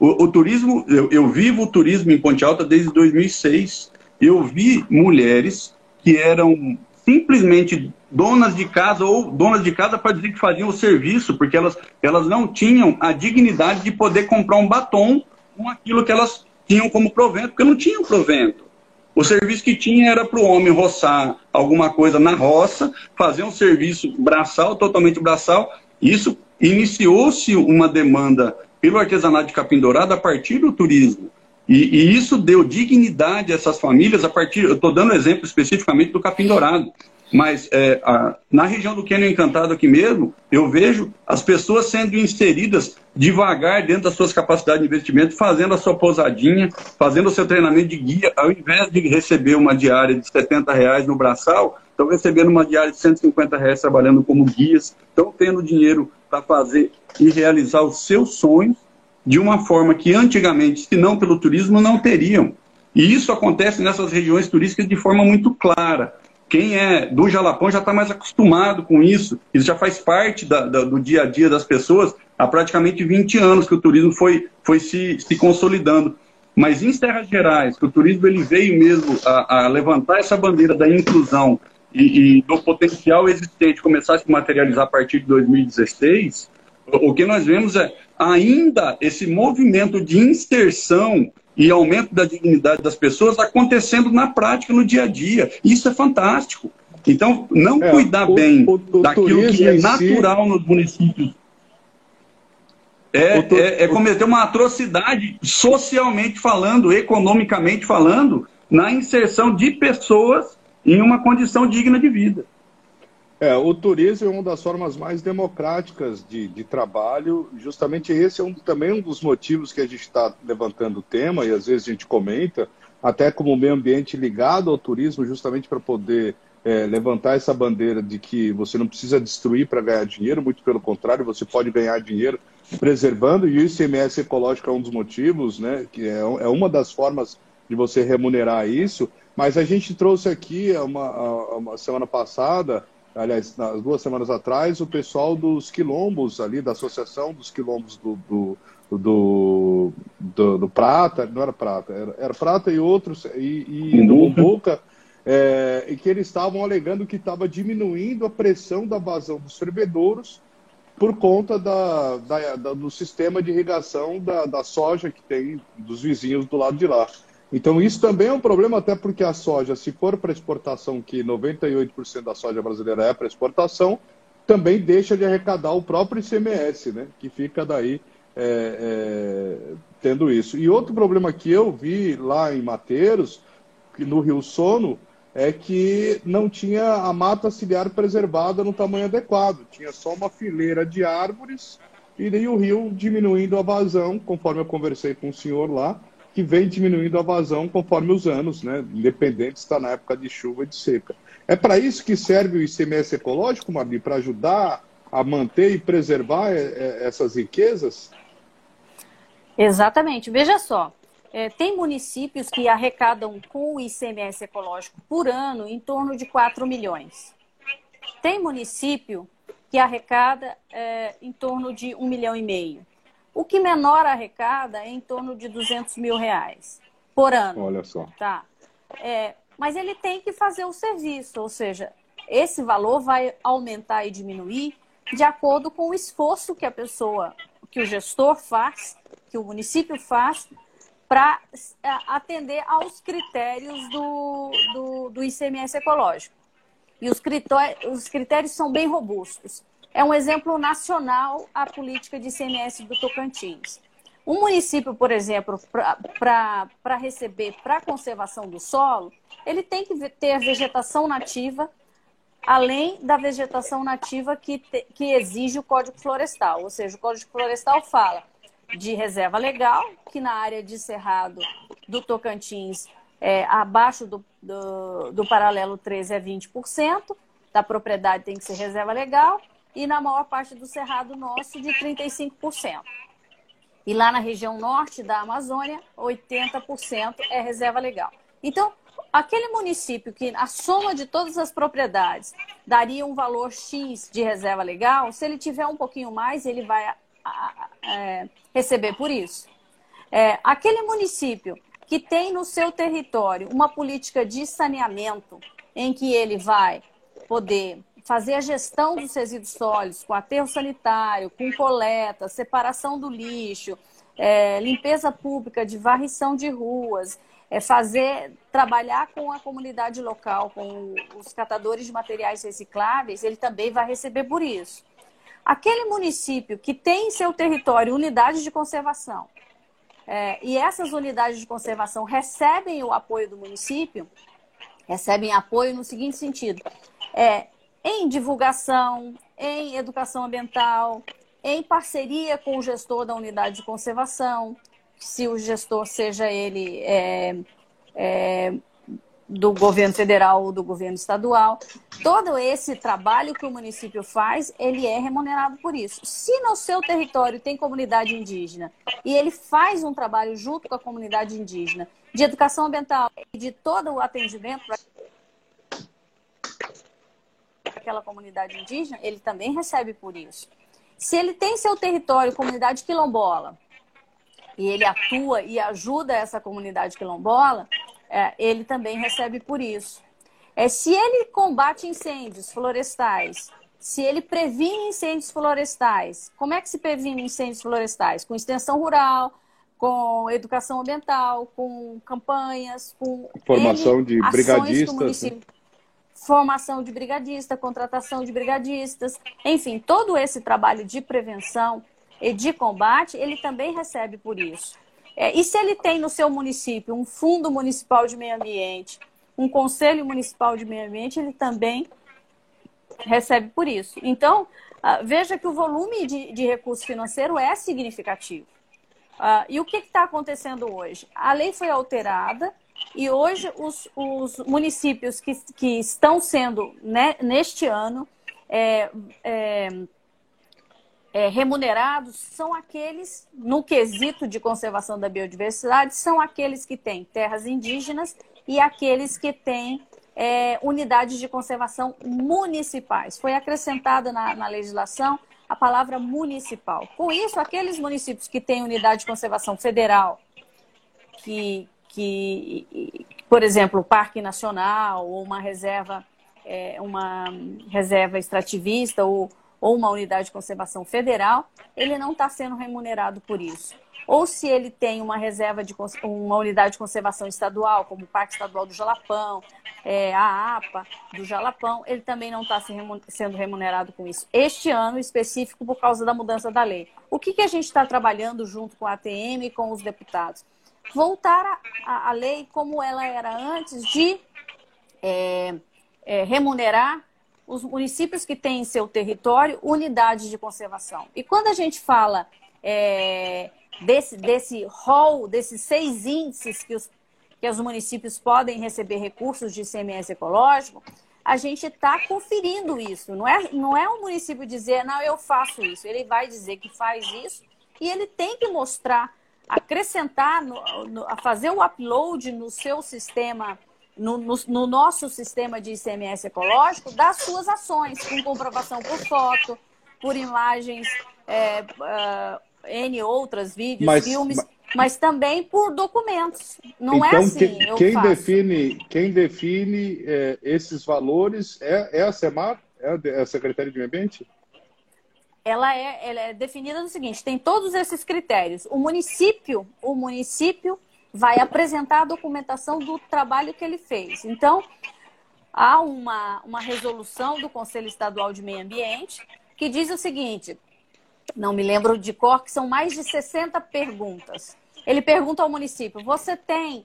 O, o turismo, eu, eu vivo o turismo em Ponte Alta desde 2006. Eu vi mulheres que eram simplesmente donas de casa ou donas de casa para dizer que faziam o serviço, porque elas, elas não tinham a dignidade de poder comprar um batom com aquilo que elas tinham como provento, porque não tinham provento. O serviço que tinha era para o homem roçar alguma coisa na roça, fazer um serviço braçal, totalmente braçal. Isso iniciou-se uma demanda pelo artesanato de capim dourado a partir do turismo. E, e, isso deu dignidade a essas famílias a partir. Eu estou dando exemplo especificamente do capim dourado. Mas é, a, na região do Quênia Encantado aqui mesmo, eu vejo as pessoas sendo inseridas devagar dentro das suas capacidades de investimento, fazendo a sua pousadinha, fazendo o seu treinamento de guia, ao invés de receber uma diária de 70 reais no braçal, estão recebendo uma diária de 150 reais trabalhando como guias, estão tendo dinheiro para fazer e realizar os seus sonhos de uma forma que antigamente, se não pelo turismo, não teriam. E isso acontece nessas regiões turísticas de forma muito clara. Quem é do Jalapão já está mais acostumado com isso. Isso já faz parte da, da, do dia a dia das pessoas há praticamente 20 anos que o turismo foi, foi se, se consolidando. Mas em Serras Gerais, que o turismo ele veio mesmo a, a levantar essa bandeira da inclusão e, e, do potencial existente começar a se materializar a partir de 2016, o, o que nós vemos é ainda esse movimento de inserção e aumento da dignidade das pessoas acontecendo na prática, no dia a dia. Isso é fantástico. Então, não é, cuidar o, bem o, o, daquilo que é natural si... nos municípios é, é, é, cometer uma atrocidade socialmente falando, economicamente falando, na inserção de pessoas em uma condição digna de vida. É, o turismo é uma das formas mais democráticas de, de trabalho. Justamente esse é um, também um dos motivos que a gente está levantando o tema, e às vezes a gente comenta, até como meio ambiente ligado ao turismo, justamente para poder é, levantar essa bandeira de que você não precisa destruir para ganhar dinheiro, muito pelo contrário, você pode ganhar dinheiro preservando, e o ICMS ecológico é um dos motivos, né, que é, é uma das formas de você remunerar isso. Mas a gente trouxe aqui uma, uma semana passada aliás, nas duas semanas atrás, o pessoal dos quilombos ali, da Associação dos Quilombos do, do, do, do, do Prata, não era Prata, era, era Prata e outros, e, e do Boca, é, e que eles estavam alegando que estava diminuindo a pressão da vazão dos fervedouros por conta da, da, da, do sistema de irrigação da, da soja que tem dos vizinhos do lado de lá. Então, isso também é um problema, até porque a soja, se for para exportação, que 98% da soja brasileira é para exportação, também deixa de arrecadar o próprio ICMS, né? que fica daí é, é, tendo isso. E outro problema que eu vi lá em Mateiros, no Rio Sono, é que não tinha a mata ciliar preservada no tamanho adequado, tinha só uma fileira de árvores e daí o rio diminuindo a vazão, conforme eu conversei com o senhor lá, que vem diminuindo a vazão conforme os anos, né? Independente se está na época de chuva e de seca. É para isso que serve o ICMS ecológico, Marli, para ajudar a manter e preservar é, é, essas riquezas? Exatamente. Veja só, é, tem municípios que arrecadam com o ICMS ecológico por ano em torno de 4 milhões. Tem município que arrecada é, em torno de 1 milhão e meio. O que menor arrecada é em torno de 200 mil reais por ano. Olha só. Tá. É, mas ele tem que fazer o serviço, ou seja, esse valor vai aumentar e diminuir de acordo com o esforço que a pessoa, que o gestor faz, que o município faz, para é, atender aos critérios do, do, do ICMS ecológico. E os critérios, os critérios são bem robustos. É um exemplo nacional a política de ICMS do Tocantins. Um município, por exemplo, para receber para conservação do solo, ele tem que ter vegetação nativa, além da vegetação nativa que, te, que exige o Código Florestal. Ou seja, o Código Florestal fala de reserva legal, que na área de Cerrado do Tocantins, é, abaixo do, do, do paralelo 13 é 20%, da propriedade tem que ser reserva legal, e na maior parte do Cerrado nosso de 35%. E lá na região norte da Amazônia, 80% é reserva legal. Então, aquele município que a soma de todas as propriedades daria um valor X de reserva legal, se ele tiver um pouquinho mais, ele vai a, a, é, receber por isso. É, aquele município que tem no seu território uma política de saneamento, em que ele vai poder fazer a gestão dos resíduos sólidos com aterro sanitário, com coleta, separação do lixo, é, limpeza pública de varrição de ruas, é fazer trabalhar com a comunidade local, com os catadores de materiais recicláveis, ele também vai receber por isso. Aquele município que tem em seu território unidades de conservação, é, e essas unidades de conservação recebem o apoio do município, recebem apoio no seguinte sentido: é, em divulgação, em educação ambiental, em parceria com o gestor da unidade de conservação, se o gestor seja ele é, é, do governo federal ou do governo estadual. Todo esse trabalho que o município faz, ele é remunerado por isso. Se no seu território tem comunidade indígena e ele faz um trabalho junto com a comunidade indígena de educação ambiental e de todo o atendimento para aquela comunidade indígena, ele também recebe por isso. Se ele tem seu território, comunidade quilombola, e ele atua e ajuda essa comunidade quilombola, é, ele também recebe por isso. É, se ele combate incêndios florestais, se ele previne incêndios florestais, como é que se previne incêndios florestais? Com extensão rural, com educação ambiental, com campanhas, com formação de brigadistas. Né? Formação de brigadista, contratação de brigadistas, enfim, todo esse trabalho de prevenção e de combate, ele também recebe por isso. É, e se ele tem no seu município um fundo municipal de meio ambiente, um conselho municipal de meio ambiente, ele também recebe por isso. Então, uh, veja que o volume de, de recurso financeiro é significativo. Uh, e o que está acontecendo hoje? A lei foi alterada e hoje os, os municípios que, que estão sendo, né, neste ano, é, é, é, remunerados são aqueles, no quesito de conservação da biodiversidade, são aqueles que têm terras indígenas e aqueles que têm é, unidades de conservação municipais. Foi acrescentada na, na legislação a palavra municipal. Com isso, aqueles municípios que têm unidade de conservação federal, que, que por exemplo, o Parque Nacional ou uma reserva, é, uma reserva extrativista ou ou uma unidade de conservação federal, ele não está sendo remunerado por isso. Ou se ele tem uma reserva de uma unidade de conservação estadual, como o Parque Estadual do Jalapão, é, a APA do Jalapão, ele também não está sendo remunerado com isso. Este ano específico por causa da mudança da lei. O que, que a gente está trabalhando junto com a ATM e com os deputados? Voltar a lei como ela era antes de é, é, remunerar os municípios que têm em seu território unidades de conservação. E quando a gente fala é, desse, desse rol, desses seis índices que os, que os municípios podem receber recursos de ICMS ecológico, a gente está conferindo isso. Não é, não é o município dizer, não, eu faço isso. Ele vai dizer que faz isso e ele tem que mostrar, acrescentar, no, no, a fazer o upload no seu sistema, no, no, no, nosso sistema de ICMS ecológico, das suas ações, com comprovação por foto, por imagens, é, uh, N outras, vídeos, mas, filmes. Mas mas também por documentos. Não é então, é assim. Quem, quem define, quem define é, esses valores é, é a SEMAR? É a Secretaria de Meio Ambiente? Ela é, ela é definida no seguinte: tem todos esses critérios. O município, o município vai apresentar a documentação do trabalho que ele fez. Então, há uma, uma resolução do Conselho Estadual de Meio Ambiente que diz o seguinte: não me lembro de cor, que são mais de 60 perguntas. Ele pergunta ao município: você tem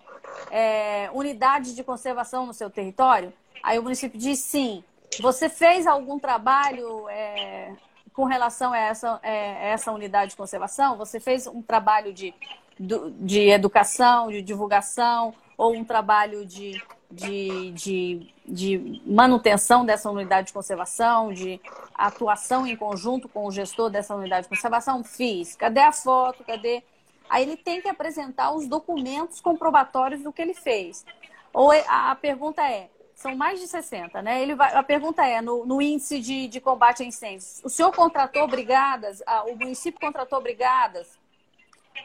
é, unidade de conservação no seu território? Aí o município diz sim. Você fez algum trabalho é, com relação a essa, é, essa unidade de conservação? Você fez um trabalho de, de educação, de divulgação, ou um trabalho de, de, de, de manutenção dessa unidade de conservação, de atuação em conjunto com o gestor dessa unidade de conservação? Fiz. Cadê a foto? Cadê Aí ele tem que apresentar os documentos comprobatórios do que ele fez. Ou é, a, pergunta é, são mais de 60, né? Ele vai, a pergunta é, no, no índice de, de, combate a incêndios, o senhor contratou brigadas, a, o município contratou brigadas?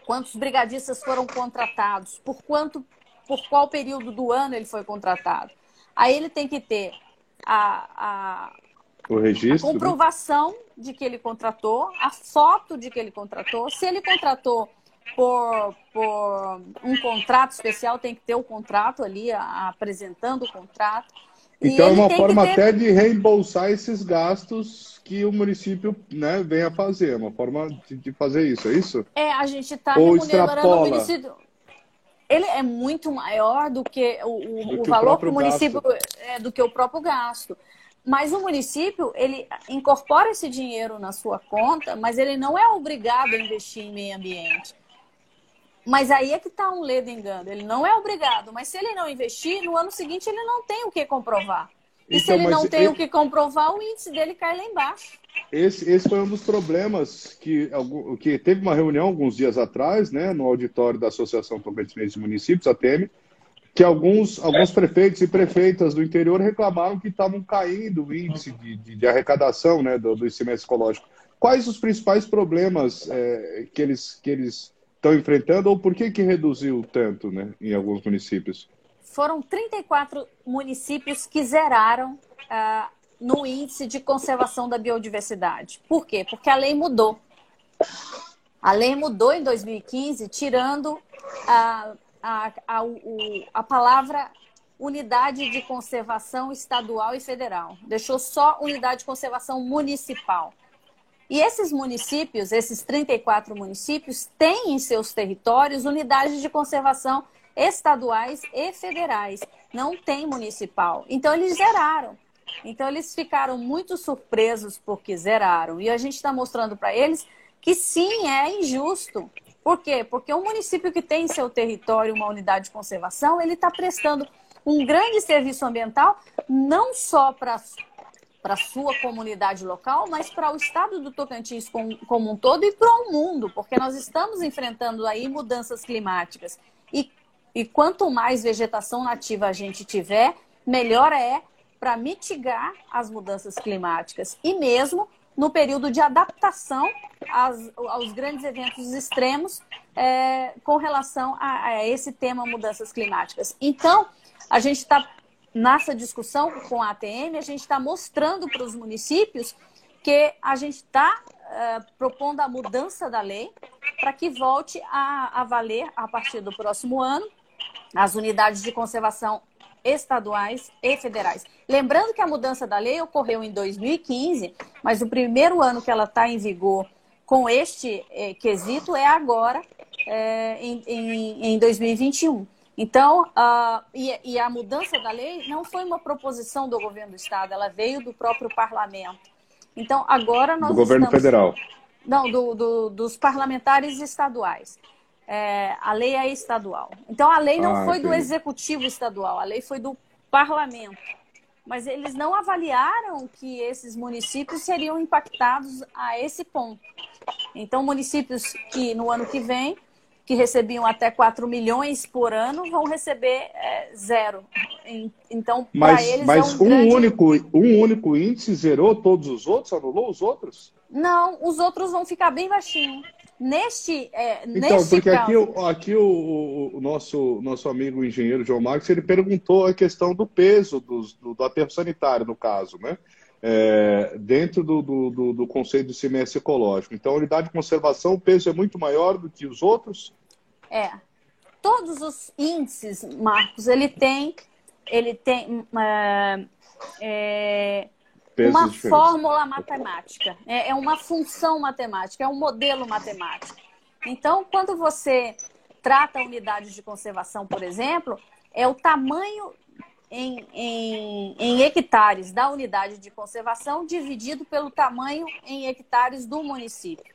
Quantos brigadistas foram contratados? Por quanto, por qual período do ano ele foi contratado? Aí ele tem que ter a, a, o registro, a comprovação né? de que ele contratou, a foto de que ele contratou. Se ele contratou por, por um contrato especial, tem que ter o contrato ali, a, apresentando o contrato. Então é uma forma ter... até de reembolsar esses gastos que o município né, vem a fazer, é uma forma de, de fazer isso, é isso? É, a gente está remunerando o município. Ele é muito maior do que o, o, do que o valor que o município é, do que o próprio gasto. Mas o município, ele incorpora esse dinheiro na sua conta, mas ele não é obrigado a investir em meio ambiente. Mas aí é que está um ledo engano. Ele não é obrigado, mas se ele não investir, no ano seguinte ele não tem o que comprovar. E então, se ele não tem ele... o que comprovar, o índice dele cai lá embaixo. Esse, esse foi um dos problemas que, que teve uma reunião alguns dias atrás, né, no auditório da Associação Tocantins de Municípios, a TEME, que alguns, alguns prefeitos e prefeitas do interior reclamaram que estavam caindo o índice de, de, de arrecadação né, do, do ICMS ecológico. Quais os principais problemas é, que, eles, que eles estão enfrentando ou por que, que reduziu tanto né, em alguns municípios? Foram 34 municípios que zeraram uh, no índice de conservação da biodiversidade. Por quê? Porque a lei mudou. A lei mudou em 2015, tirando a, a, a, o, a palavra unidade de conservação estadual e federal. Deixou só unidade de conservação municipal. E esses municípios, esses 34 municípios, têm em seus territórios unidades de conservação estaduais e federais. Não tem municipal. Então, eles zeraram. Então, eles ficaram muito surpresos porque zeraram. E a gente está mostrando para eles que sim, é injusto. Por quê? Porque um município que tem em seu território uma unidade de conservação, ele está prestando um grande serviço ambiental, não só para para a sua comunidade local, mas para o estado do Tocantins como, como um todo e para o mundo, porque nós estamos enfrentando aí mudanças climáticas. E, e quanto mais vegetação nativa a gente tiver, melhor é para mitigar as mudanças climáticas e mesmo no período de adaptação às, aos grandes eventos extremos é, com relação a, a esse tema mudanças climáticas. Então, a gente está nessa discussão com a ATM, a gente está mostrando para os municípios que a gente está uh, eh, propondo a mudança da lei para que volte a, a valer, a partir do próximo ano, as unidades de conservação estaduais e federais. Lembrando que a mudança da lei ocorreu em 2015, mas o primeiro ano que ela está em vigor com este eh, quesito é agora, eh, em, em, em 2021. Então, uh, e, e, a mudança da lei não foi uma proposição do governo do Estado, ela veio do próprio parlamento. Então, agora nós. Do governo estamos... federal. Não, do, do, dos parlamentares estaduais. É, a lei é estadual. Então, a lei não ah, foi entendi. do executivo estadual, a lei foi do parlamento. Mas eles não avaliaram que esses municípios seriam impactados a esse ponto. Então, municípios que no ano que vem que recebiam até 4 milhões por ano vão receber é, zero. Então, para eles. Mas é um, um, grande... único, um único índice zerou todos os outros, anulou os outros? Não, os outros vão ficar bem baixinho. Neste, é, então, neste porque caso... aqui, aqui o, o, nosso, nosso amigo o engenheiro João Marcos, ele perguntou a questão do peso dos, do, do aterro sanitário, no caso, né? É, dentro do, do, do, conceito de ecológico. Então, a unidade de conservação, o peso é muito maior do que os outros? É. Todos os índices, Marcos, ele tem, ele tem é, é, uma diferentes. fórmula matemática, é, é uma função matemática, é um modelo matemático. Então, quando você trata a unidade de conservação, por exemplo, é o tamanho em, em, em, hectares da unidade de conservação dividido pelo tamanho em hectares do município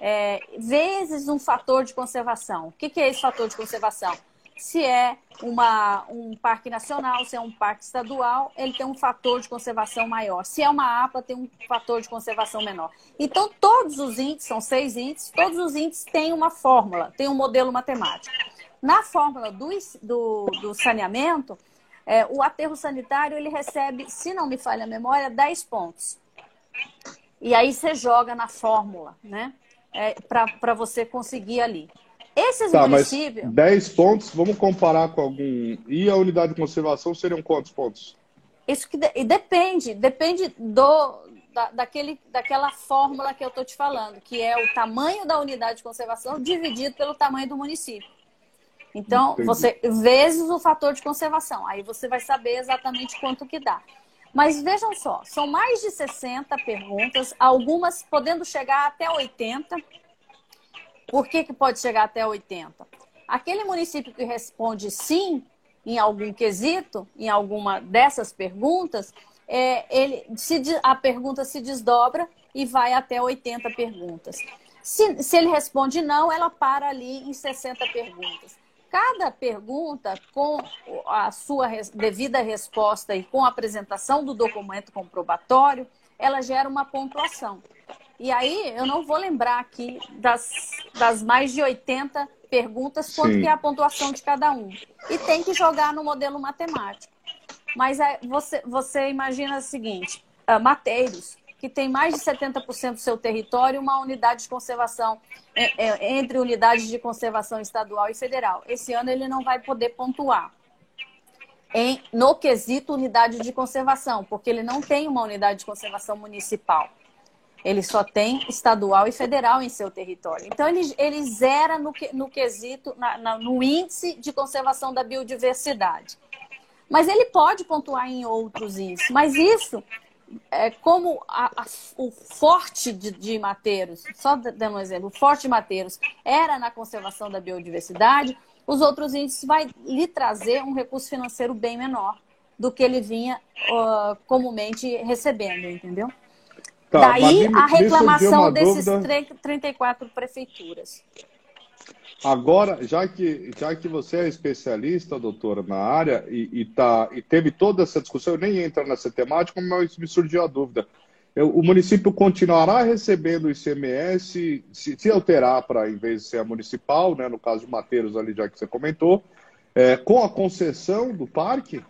é, vezes um fator de conservação. O que, que é esse fator de conservação? Se é uma, um parque nacional, se é um parque estadual, ele tem um fator de conservação maior. Se é uma APA, tem um fator de conservação menor. Então, todos os índices, são seis índices, todos os índices têm uma fórmula, têm um modelo matemático. Na fórmula do, do, do saneamento, é, o aterro sanitário ele recebe, se não me falha a memória, 10 pontos. E aí você joga na fórmula, né? é, para você conseguir ali. Esses tá, municípios. Mas 10 pontos, vamos comparar com algum. E a unidade de conservação seriam quantos pontos? Isso que de... depende, depende do, da, daquele, daquela fórmula que eu estou te falando, que é o tamanho da unidade de conservação dividido pelo tamanho do município. Então, Entendi. você vezes o fator de conservação. Aí você vai saber exatamente quanto que dá. Mas vejam só, são mais de 60 perguntas, algumas podendo chegar até 80. Por que, que pode chegar até 80? Aquele município que responde sim em algum quesito, em alguma dessas perguntas, é, ele, se, a pergunta se desdobra e vai até 80 perguntas. Se, se ele responde não, ela para ali em 60 perguntas cada pergunta, com a sua devida resposta e com a apresentação do documento comprobatório, ela gera uma pontuação. E aí, eu não vou lembrar aqui das, das mais de 80 perguntas quanto que é a pontuação de cada um. E tem que jogar no modelo matemático. Mas é, você, você imagina o seguinte, uh, Mateiros, que tem mais de 70% do seu território uma unidade de conservação, é, é, entre unidades de conservação estadual e federal. Esse ano ele não vai poder pontuar em, no quesito unidade de conservação, porque ele não tem uma unidade de conservação municipal. Ele só tem estadual e federal em seu território. Então, ele, ele zera no, no quesito, na, na, no índice de conservação da biodiversidade. Mas ele pode pontuar em outros índices. Mas isso é, como a, a, o forte de, de Mateiros, só dando um exemplo, o forte de Mateiros era na conservação da biodiversidade, os outros índices vai lhe trazer um recurso financeiro bem menor do que ele vinha uh, comumente recebendo, entendeu? Tá, Daí a reclamação desses dúvida... 34 prefeituras. Agora, já que, já que você é especialista, doutora, na área, e, e, tá, e teve toda essa discussão, eu nem entro nessa temática, mas me surgiu a dúvida. Eu, o município continuará recebendo o ICMS, se, se alterar para, em vez de ser a municipal, né, no caso de Mateiros ali, já que você comentou, é, com a concessão do parque?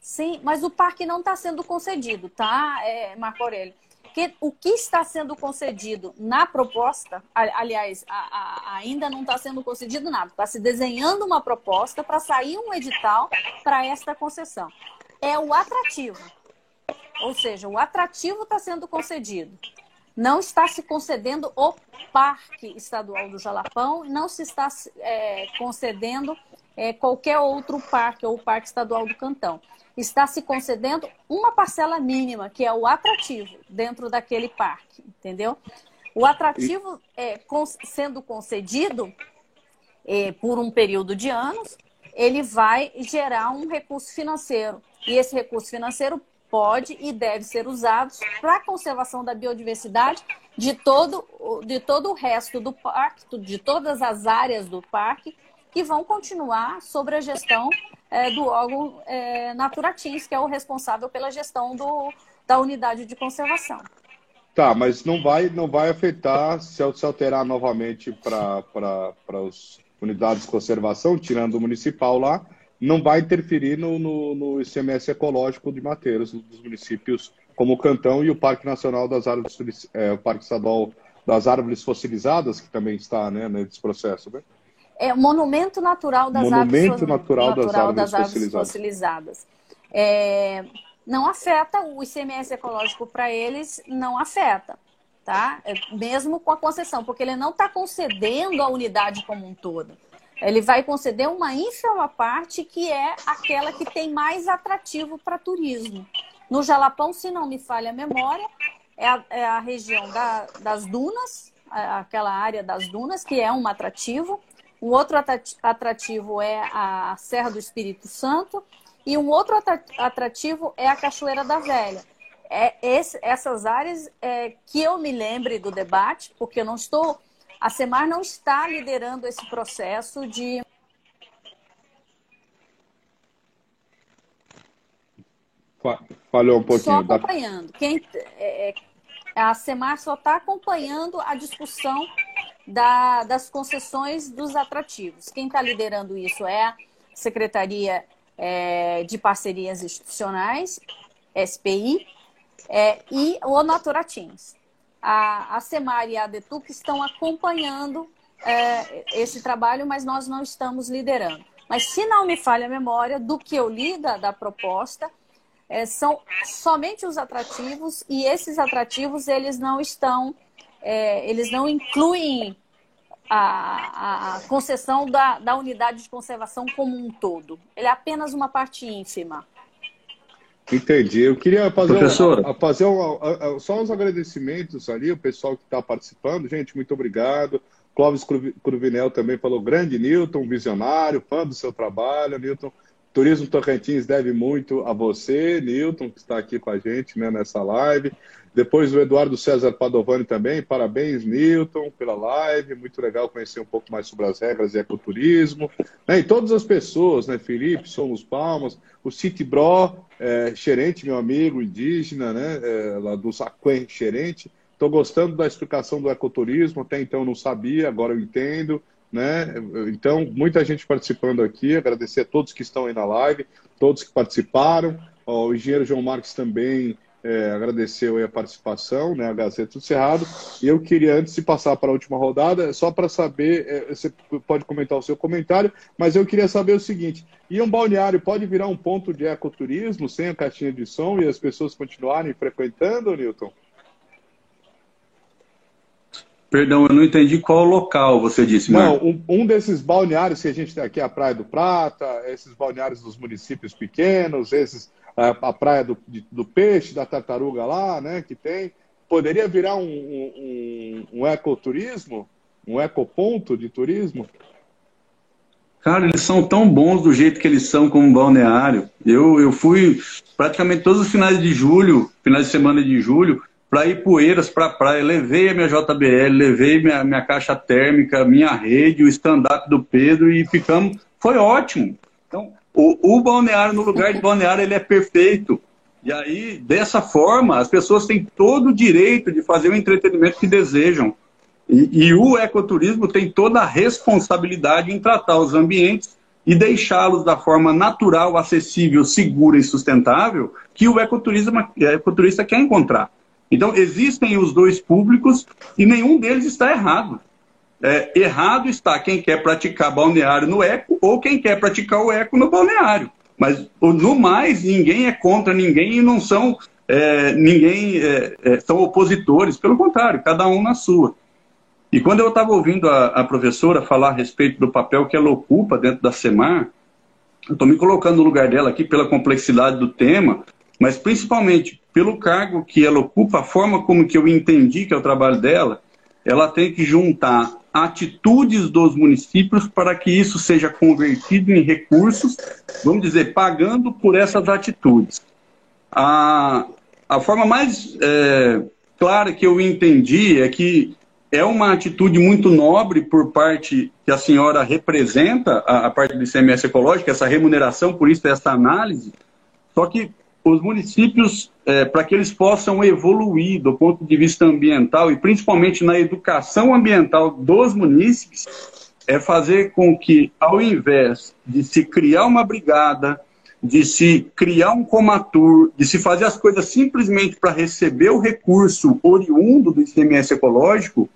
Sim, mas o parque não está sendo concedido, tá, é, Marco Aurélio? Porque o que está sendo concedido na proposta, aliás, a, a, ainda não está sendo concedido nada, está se desenhando uma proposta para sair um edital para esta concessão. É o atrativo. Ou seja, o atrativo está sendo concedido. Não está se concedendo o Parque Estadual do Jalapão, não se está é, concedendo é, qualquer outro parque ou Parque Estadual do Cantão está se concedendo uma parcela mínima, que é o atrativo dentro daquele parque, entendeu? O atrativo é, sendo concedido, eh, por um período de anos, ele vai gerar um recurso financeiro. E esse recurso financeiro pode e deve ser usado para a conservação da biodiversidade de todo, de todo o resto do parque, de todas as áreas do parque, que vão continuar sobre a gestão é, do órgão é, Naturatins, que é o responsável pela gestão do, da unidade de conservação. Tá, mas não vai, não vai afetar se, alterar novamente para as unidades de conservação, tirando o municipal lá, não vai interferir no, no, no ICMS ecológico de Mateiros, dos municípios como o Cantão e o Parque Nacional das Árvores, é, o Parque Estadual das Árvores Fossilizadas, que também está né, nesse processo, né? É Monumento Natural das Monumento Árvores, natural natural das árvores, das árvores fossilizadas. fossilizadas. É, não afeta, o ICMS ecológico para eles não afeta, tá? É, mesmo com a concessão, porque ele não está concedendo a unidade como um todo. Ele vai conceder uma ínfima parte que é aquela que tem mais atrativo para turismo. No Jalapão, se não me falha a memória, é a, é a região da, das dunas, aquela área das dunas, que é um atrativo. Um outro atrativo é a Serra do Espírito Santo e um outro atrativo é a Cachoeira da Velha. É esse, essas áreas é, que eu me lembre do debate, porque eu não estou, a Semar não está liderando esse processo de Falhou um pouquinho. Só acompanhando. Quem, é, é, a Semar só está acompanhando a discussão da, das concessões dos atrativos. Quem está liderando isso é a Secretaria é, de Parcerias Institucionais, SPI, é, e o Naturatins. A, a e a Detuc estão acompanhando é, esse trabalho, mas nós não estamos liderando. Mas se não me falha a memória, do que eu li da, da proposta, é, são somente os atrativos e esses atrativos eles não estão, é, eles não incluem a, a concessão da, da unidade de conservação como um todo. Ele é apenas uma parte ínfima. Entendi. Eu queria fazer, um, fazer um, só uns agradecimentos ali, o pessoal que está participando. Gente, muito obrigado. Clóvis Cruvinel também falou, grande Newton, visionário, fã do seu trabalho. Newton, Turismo Tocantins deve muito a você, Newton, que está aqui com a gente né, nessa live. Depois o Eduardo César Padovani também. Parabéns, Newton, pela live. Muito legal conhecer um pouco mais sobre as regras e ecoturismo. Né, e todas as pessoas, né? Felipe, Somos Palmas, o City Bro, é, Xerente, meu amigo indígena, né? É, lá do Saquém Xerente. Estou gostando da explicação do ecoturismo, até então não sabia, agora eu entendo. Né? Então, muita gente participando aqui, agradecer a todos que estão aí na live, todos que participaram. O engenheiro João Marques também é, agradeceu a participação, né, a Gazeta do Cerrado. E eu queria, antes de passar para a última rodada, só para saber, é, você pode comentar o seu comentário, mas eu queria saber o seguinte: e um balneário pode virar um ponto de ecoturismo sem a caixinha de som e as pessoas continuarem frequentando, Newton? Perdão, eu não entendi qual local você disse, Marco. Não, um, um, desses balneários que a gente tem aqui, a Praia do Prata, esses balneários dos municípios pequenos, esses, a, a Praia do, de, do Peixe, da Tartaruga lá, né, que tem, poderia virar um, um, um ecoturismo? Um ecoponto de turismo? Cara, eles são tão bons do jeito que eles são como balneário. Eu, eu fui praticamente todos os finais de julho, finais de semana de julho, para ir poeiras para praia. Levei a minha JBL, levei minha, minha caixa térmica, minha rede, o stand-up do Pedro e ficamos. Foi ótimo. Então, o, o balneário, no lugar de balneário, ele é perfeito. E aí, dessa forma, as pessoas têm todo o direito de fazer o entretenimento que desejam. E, e o ecoturismo tem toda a responsabilidade em tratar os ambientes e deixá-los da forma natural, acessível, segura e sustentável que o ecoturismo, ecoturista quer encontrar. Então, existem os dois públicos e nenhum deles está errado. É, errado está quem quer praticar balneário no eco ou quem quer praticar o eco no balneário. Mas, no mais, ninguém é contra ninguém e não são é, ninguém é, é são opositores. Pelo contrário, cada um na sua. E quando eu estava ouvindo a, a, professora falar a respeito do papel que ela ocupa dentro da SEMAR, eu estou me colocando no lugar dela aqui pela complexidade do tema, mas principalmente pelo cargo que ela ocupa, a forma como que eu entendi que é o trabalho dela, ela tem que juntar atitudes dos municípios para que isso seja convertido em recursos, vamos dizer, pagando por essas atitudes. A, a forma mais é, clara que eu entendi é que é uma atitude muito nobre por parte que a senhora representa, a, a parte do ICMS ecológico, essa remuneração, por isso essa análise, só que os municípios, é, para que eles possam evoluir do ponto de vista ambiental e principalmente na educação ambiental dos munícipes, é fazer com que, ao invés de se criar uma brigada, de se criar um comatur, de se fazer as coisas simplesmente para receber o recurso oriundo do ICMS ecológico,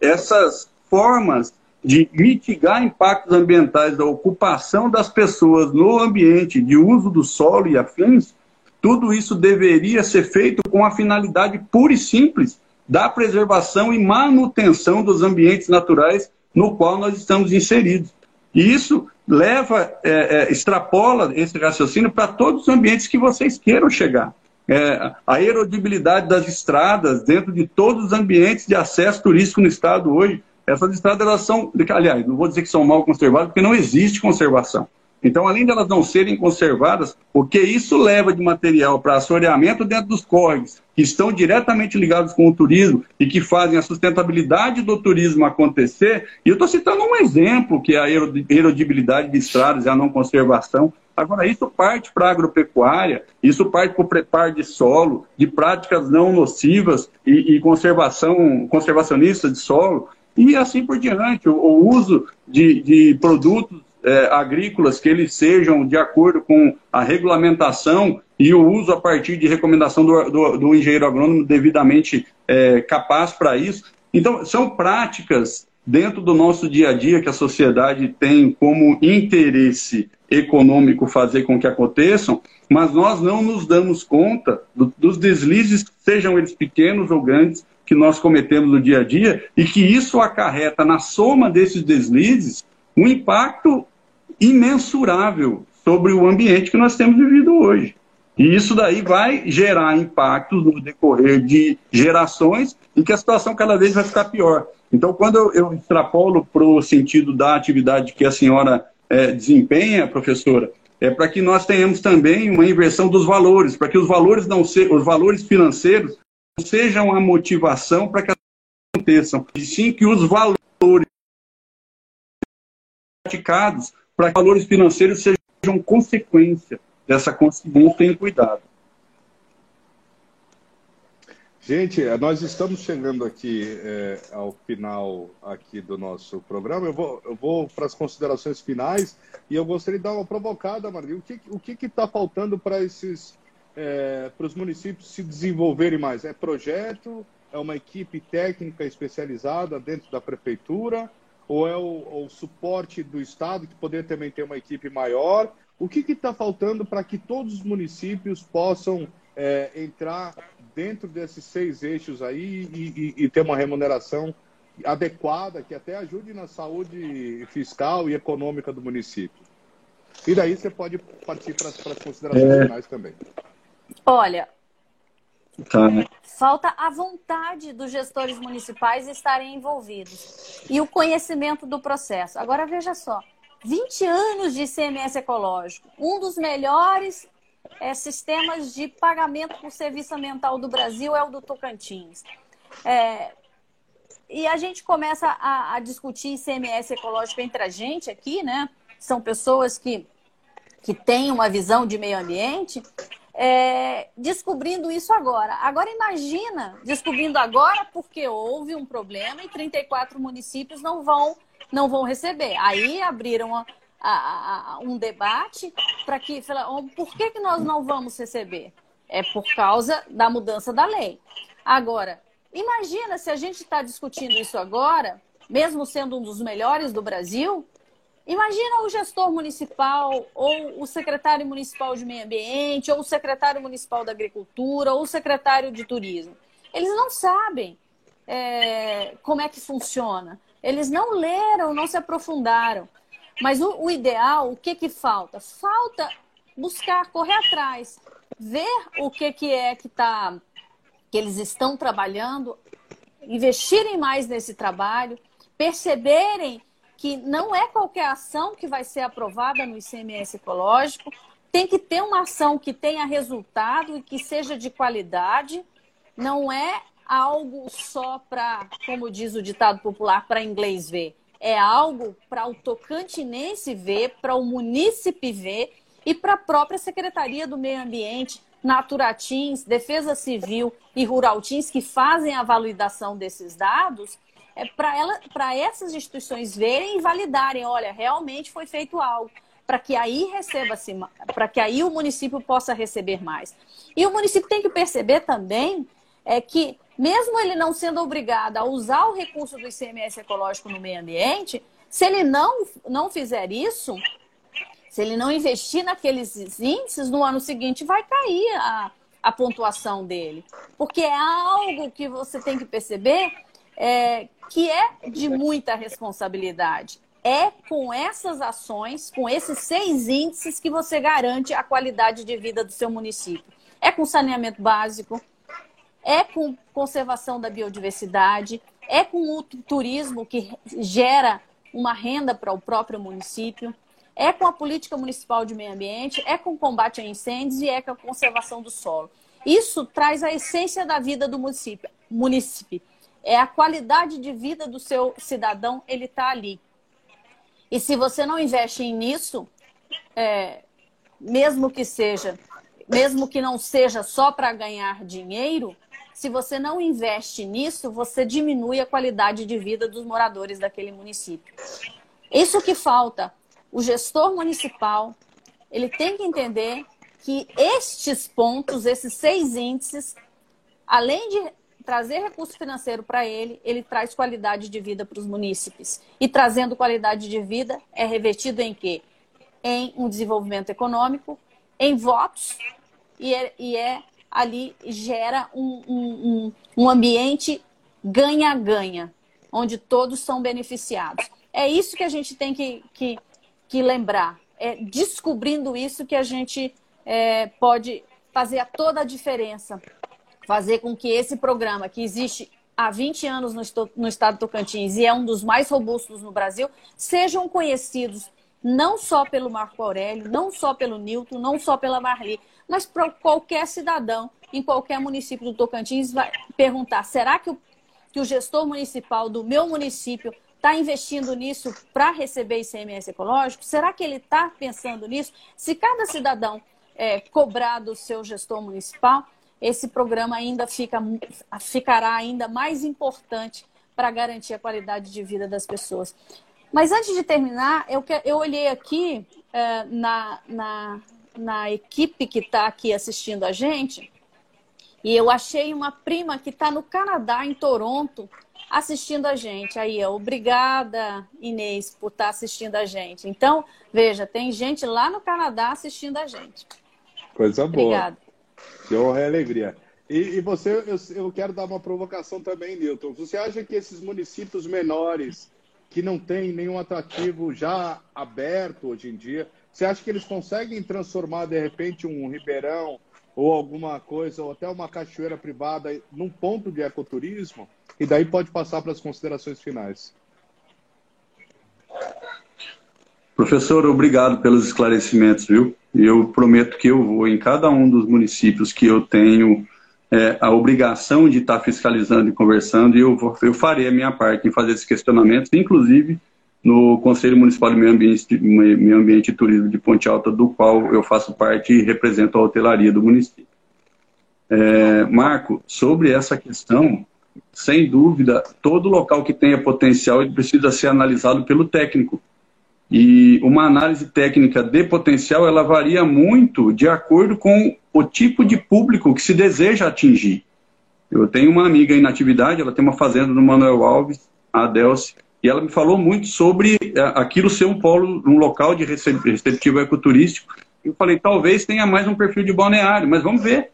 essas formas de mitigar impactos ambientais da ocupação das pessoas no ambiente, de uso do solo e afins, tudo isso deveria ser feito com a finalidade pura e simples da preservação e manutenção dos ambientes naturais no qual nós estamos inseridos. E isso leva, é, é, extrapola esse raciocínio para todos os ambientes que vocês queiram chegar. É, a erodibilidade das estradas dentro de todos os ambientes de acesso turístico no estado hoje. Essas estradas, elas são, aliás, não vou dizer que são mal conservadas, porque não existe conservação. Então, além de elas não serem conservadas, o que isso leva de material para assoreamento dentro dos córregos, que estão diretamente ligados com o turismo e que fazem a sustentabilidade do turismo acontecer, e eu estou citando um exemplo, que é a erodibilidade de estradas e a não conservação. Agora, isso parte para a agropecuária, isso parte para o preparo de solo, de práticas não nocivas e, e conservação, conservacionistas de solo, e assim por diante. O, o uso de, de produtos é, agrícolas que eles sejam de acordo com a regulamentação e o uso a partir de recomendação do, do, do engenheiro agrônomo devidamente é, capaz para isso. Então, são práticas dentro do nosso dia a dia que a sociedade tem como interesse econômico fazer com que aconteçam, mas nós não nos damos conta do, dos deslizes, sejam eles pequenos ou grandes, que nós cometemos no dia a dia e que isso acarreta na soma desses deslizes um impacto imensurável sobre o ambiente que nós temos vivido hoje. E isso daí vai gerar impactos no decorrer de gerações e que a situação cada vez vai ficar pior. Então, quando eu, extrapolo para o sentido da atividade que a senhora é, desempenha, professora, é para que nós tenhamos também uma inversão dos valores, para que os valores não se, os valores financeiros não sejam a motivação para que aconteçam, e sim que os valores praticados para que valores financeiros sejam consequência dessa consciência e cuidado. Gente, nós estamos chegando aqui é, ao final aqui do nosso programa. Eu vou, eu vou para as considerações finais e eu gostaria de dar uma provocada, Margarida. O que o que está faltando para esses é, para os municípios se desenvolverem mais? É projeto? É uma equipe técnica especializada dentro da prefeitura? Ou é o, o suporte do Estado, que poderia também ter uma equipe maior? O que está faltando para que todos os municípios possam é, entrar dentro desses seis eixos aí e, e, e, ter uma remuneração adequada que até ajude na saúde fiscal e econômica do município? E daí você pode partir para as considerações é... finais também. Olha, Tá. Falta a vontade dos gestores municipais estarem envolvidos e o conhecimento do processo. Agora veja só, 20 anos de ICMS ecológico, um dos melhores é, sistemas de pagamento por serviço ambiental do Brasil é o do Tocantins. É, e a gente começa a, a discutir ICMS ecológico entre a gente aqui, né? São pessoas que, que têm uma visão de meio ambiente é, descobrindo isso agora. Agora imagina descobrindo agora porque houve um problema e 34 municípios não vão não vão receber. Aí abriram a, a, a, um debate para que por que, que nós não vamos receber? É por causa da mudança da lei. Agora, imagina se a gente está discutindo isso agora, mesmo sendo um dos melhores do Brasil, Imagina o gestor municipal, ou o secretário municipal de meio ambiente, ou o secretário municipal da agricultura, ou o secretário de turismo. Eles não sabem é, como é que funciona. Eles não leram, não se aprofundaram. Mas o, o ideal, o que, que falta? Falta buscar, correr atrás, ver o que, que é que, tá, que eles estão trabalhando, investirem mais nesse trabalho perceberem que não é qualquer ação que vai ser aprovada no ICMS ecológico, tem que ter uma ação que tenha resultado e que seja de qualidade, não é algo só para, como diz o ditado popular, para inglês ver. É algo para o tocantinense ver, para o munícipe ver e para a própria Secretaria do Meio Ambiente, Naturatins, Defesa Civil e Ruraltins, que fazem a validação desses dados, é para essas instituições verem e validarem, olha, realmente foi feito algo, para que aí receba-se, para que aí o município possa receber mais. E o município tem que perceber também é que, mesmo ele não sendo obrigado a usar o recurso do ICMS ecológico no meio ambiente, se ele não, não fizer isso, se ele não investir naqueles índices, no ano seguinte vai cair a, a pontuação dele. Porque é algo que você tem que perceber é, que é de muita responsabilidade. É com essas ações, com esses seis índices, que você garante a qualidade de vida do seu município. É com saneamento básico, é com conservação da biodiversidade, é com o turismo que gera uma renda para o próprio município, é com a política municipal de meio ambiente, é com o combate a incêndios e é com a conservação do solo. Isso traz a essência da vida do município. município. É a qualidade de vida do seu cidadão, ele está ali. E se você não investe nisso, é, mesmo que seja, mesmo que não seja só para ganhar dinheiro, se você não investe nisso, você diminui a qualidade de vida dos moradores daquele município. Isso que falta o gestor municipal ele tem que entender que estes pontos, esses seis índices, além de trazer recurso financeiro para ele, ele traz qualidade de vida para os munícipes. E trazendo qualidade de vida é revertido em quê? Em um desenvolvimento econômico, em votos, e é, e é ali gera um, um, um ambiente ganha-ganha, onde todos são beneficiados. É isso que a gente tem que, que que lembrar. É descobrindo isso que a gente é, pode fazer toda a diferença. Fazer com que esse programa, que existe há 20 anos no, no estado de Tocantins e é um dos mais robustos no Brasil, sejam conhecidos não só pelo Marco Aurélio, não só pelo Newton, não só pela Marli, mas para qualquer cidadão em qualquer município do Tocantins vai perguntar: será que o, que o gestor municipal do meu município está investindo nisso para receber ICMS ecológico? Será que ele está pensando nisso? Se cada cidadão é, cobrar do seu gestor municipal, esse programa ainda fica, ficará ainda mais importante para garantir a qualidade de vida das pessoas. Mas antes de terminar, eu, eu olhei aqui é, na, na, na equipe que está aqui assistindo a gente e eu achei uma prima que está no Canadá, em Toronto, assistindo a gente. Aí, obrigada, Inês, por estar tá assistindo a gente. Então, veja, tem gente lá no Canadá assistindo a gente. Coisa boa. Obrigada. Que honra e alegria. E, e você, eu, eu, quero dar uma provocação também, Nilton. Você acha que esses municípios menores, que não têm nenhum atrativo já aberto hoje em dia, você acha que eles conseguem transformar, de repente, um Ribeirão ou alguma coisa, ou até uma cachoeira privada, num ponto de ecoturismo? E daí pode passar para as considerações finais. Professor, obrigado pelos esclarecimentos, viu? Eu prometo que eu vou em cada um dos municípios que eu tenho é, a obrigação de estar fiscalizando e conversando, e eu, vou, eu farei a minha parte em fazer esses questionamentos, inclusive no Conselho Municipal de Meio Ambiente, Meio Ambiente e Turismo de Ponte Alta, do qual eu faço parte e represento a hotelaria do município. É, Marco, sobre essa questão, sem dúvida, todo local que tenha potencial precisa ser analisado pelo técnico. E uma análise técnica de potencial ela varia muito de acordo com o tipo de público que se deseja atingir. Eu tenho uma amiga em atividade, ela tem uma fazenda no Manuel Alves, a Adelce, e ela me falou muito sobre eh, aquilo ser um polo, um local de receptivo ecoturístico. Eu falei, talvez tenha mais um perfil de balneário, mas vamos ver.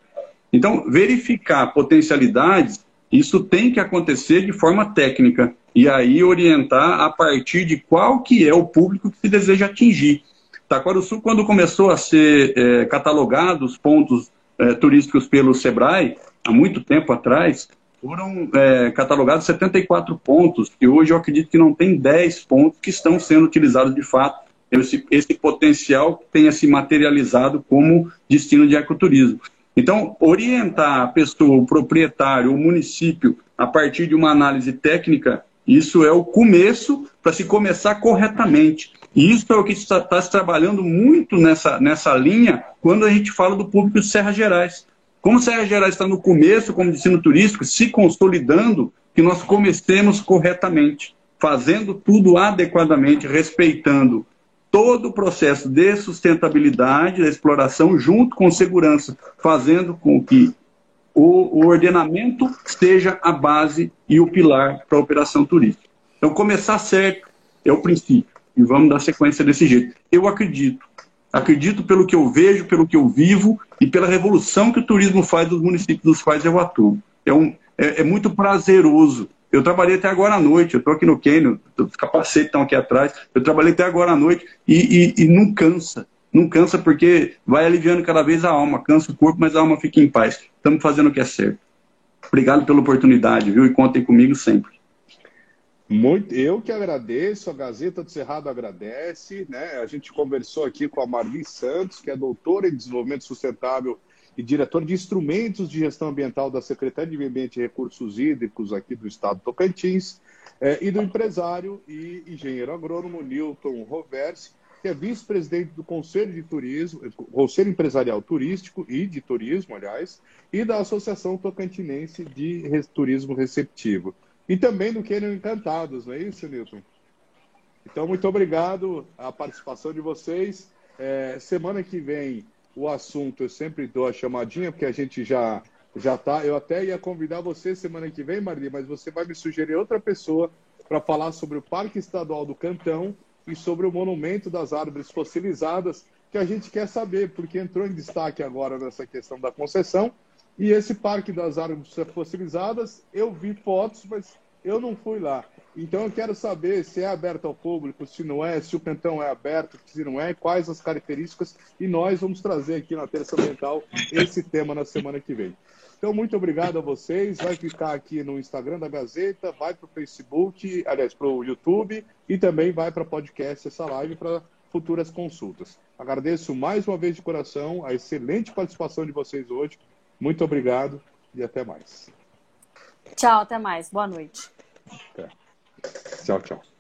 Então, verificar potencialidades isso tem que acontecer de forma técnica e aí orientar a partir de qual que é o público que se deseja atingir. Taquaruçu, quando começou a ser é, catalogado os pontos é, turísticos pelo SEBRAE, há muito tempo atrás, foram é, catalogados 74 pontos, e hoje eu acredito que não tem 10 pontos que estão sendo utilizados de fato. Esse, esse potencial tenha se materializado como destino de ecoturismo. Então, orientar a pessoa, o proprietário, o município, a partir de uma análise técnica, isso é o começo para se começar corretamente. E isso é o que está, se trabalhando muito nessa, nessa linha quando a gente fala do público de Serra Gerais. Como Serra Gerais está no começo como destino turístico, se consolidando, que nós comecemos corretamente, fazendo tudo adequadamente, respeitando todo o processo de sustentabilidade da exploração junto com segurança, fazendo com que o, o ordenamento seja a base e o pilar para a operação turística. Então, começar certo é o princípio e vamos dar sequência desse jeito. Eu acredito Acredito pelo que eu vejo, pelo que eu vivo e pela revolução que o turismo faz dos municípios dos quais eu atuo. É, um, é, é muito prazeroso. Eu trabalhei até agora à noite, eu estou aqui no Quênia, os capacetes estão aqui atrás, eu trabalhei até agora à noite e, e, e não cansa. Não cansa porque vai aliviando cada vez a alma, cansa o corpo, mas a alma fica em paz. Estamos fazendo o que é certo. Obrigado pela oportunidade, viu? E contem comigo sempre. Muito, eu que agradeço, a Gazeta do Cerrado agradece, né? A gente conversou aqui com a Marli Santos, que é doutora em desenvolvimento sustentável e diretor de instrumentos de gestão ambiental da Secretaria de Meio Ambiente e Recursos Hídricos aqui do estado de Tocantins, é, e do empresário e engenheiro agrônomo Newton Roversi, que é vice-presidente do Conselho de Turismo, Conselho Empresarial Turístico e de Turismo, aliás, e da Associação Tocantinense de Turismo Receptivo. E também do Quênia Encantados, não é isso, Nilton? Então, muito obrigado a participação de vocês. É, semana que vem, o assunto, eu sempre dou a chamadinha, porque a gente já já tá. Eu até ia convidar você semana que vem, Marli, mas você vai me sugerir outra pessoa para falar sobre o Parque Estadual do Cantão e sobre o Monumento das Árvores Fossilizadas, que a gente quer saber, porque entrou em destaque agora nessa questão da concessão e esse Parque das Árvores Fossilizadas, eu vi fotos, mas eu não fui lá. Então eu quero saber se é aberto ao público, se não é, se o cantão é aberto, se não é, quais as características. E nós vamos trazer aqui na Terça Ambiental esse tema na semana que vem. Então, muito obrigado a vocês. Vai ficar aqui no Instagram da Gazeta, vai para o Facebook, aliás, para o YouTube e também vai para podcast essa live para futuras consultas. Agradeço mais uma vez de coração a excelente participação de vocês hoje. Muito obrigado e até mais. Tchau, até mais. Boa noite. Até. Tchau, tchau.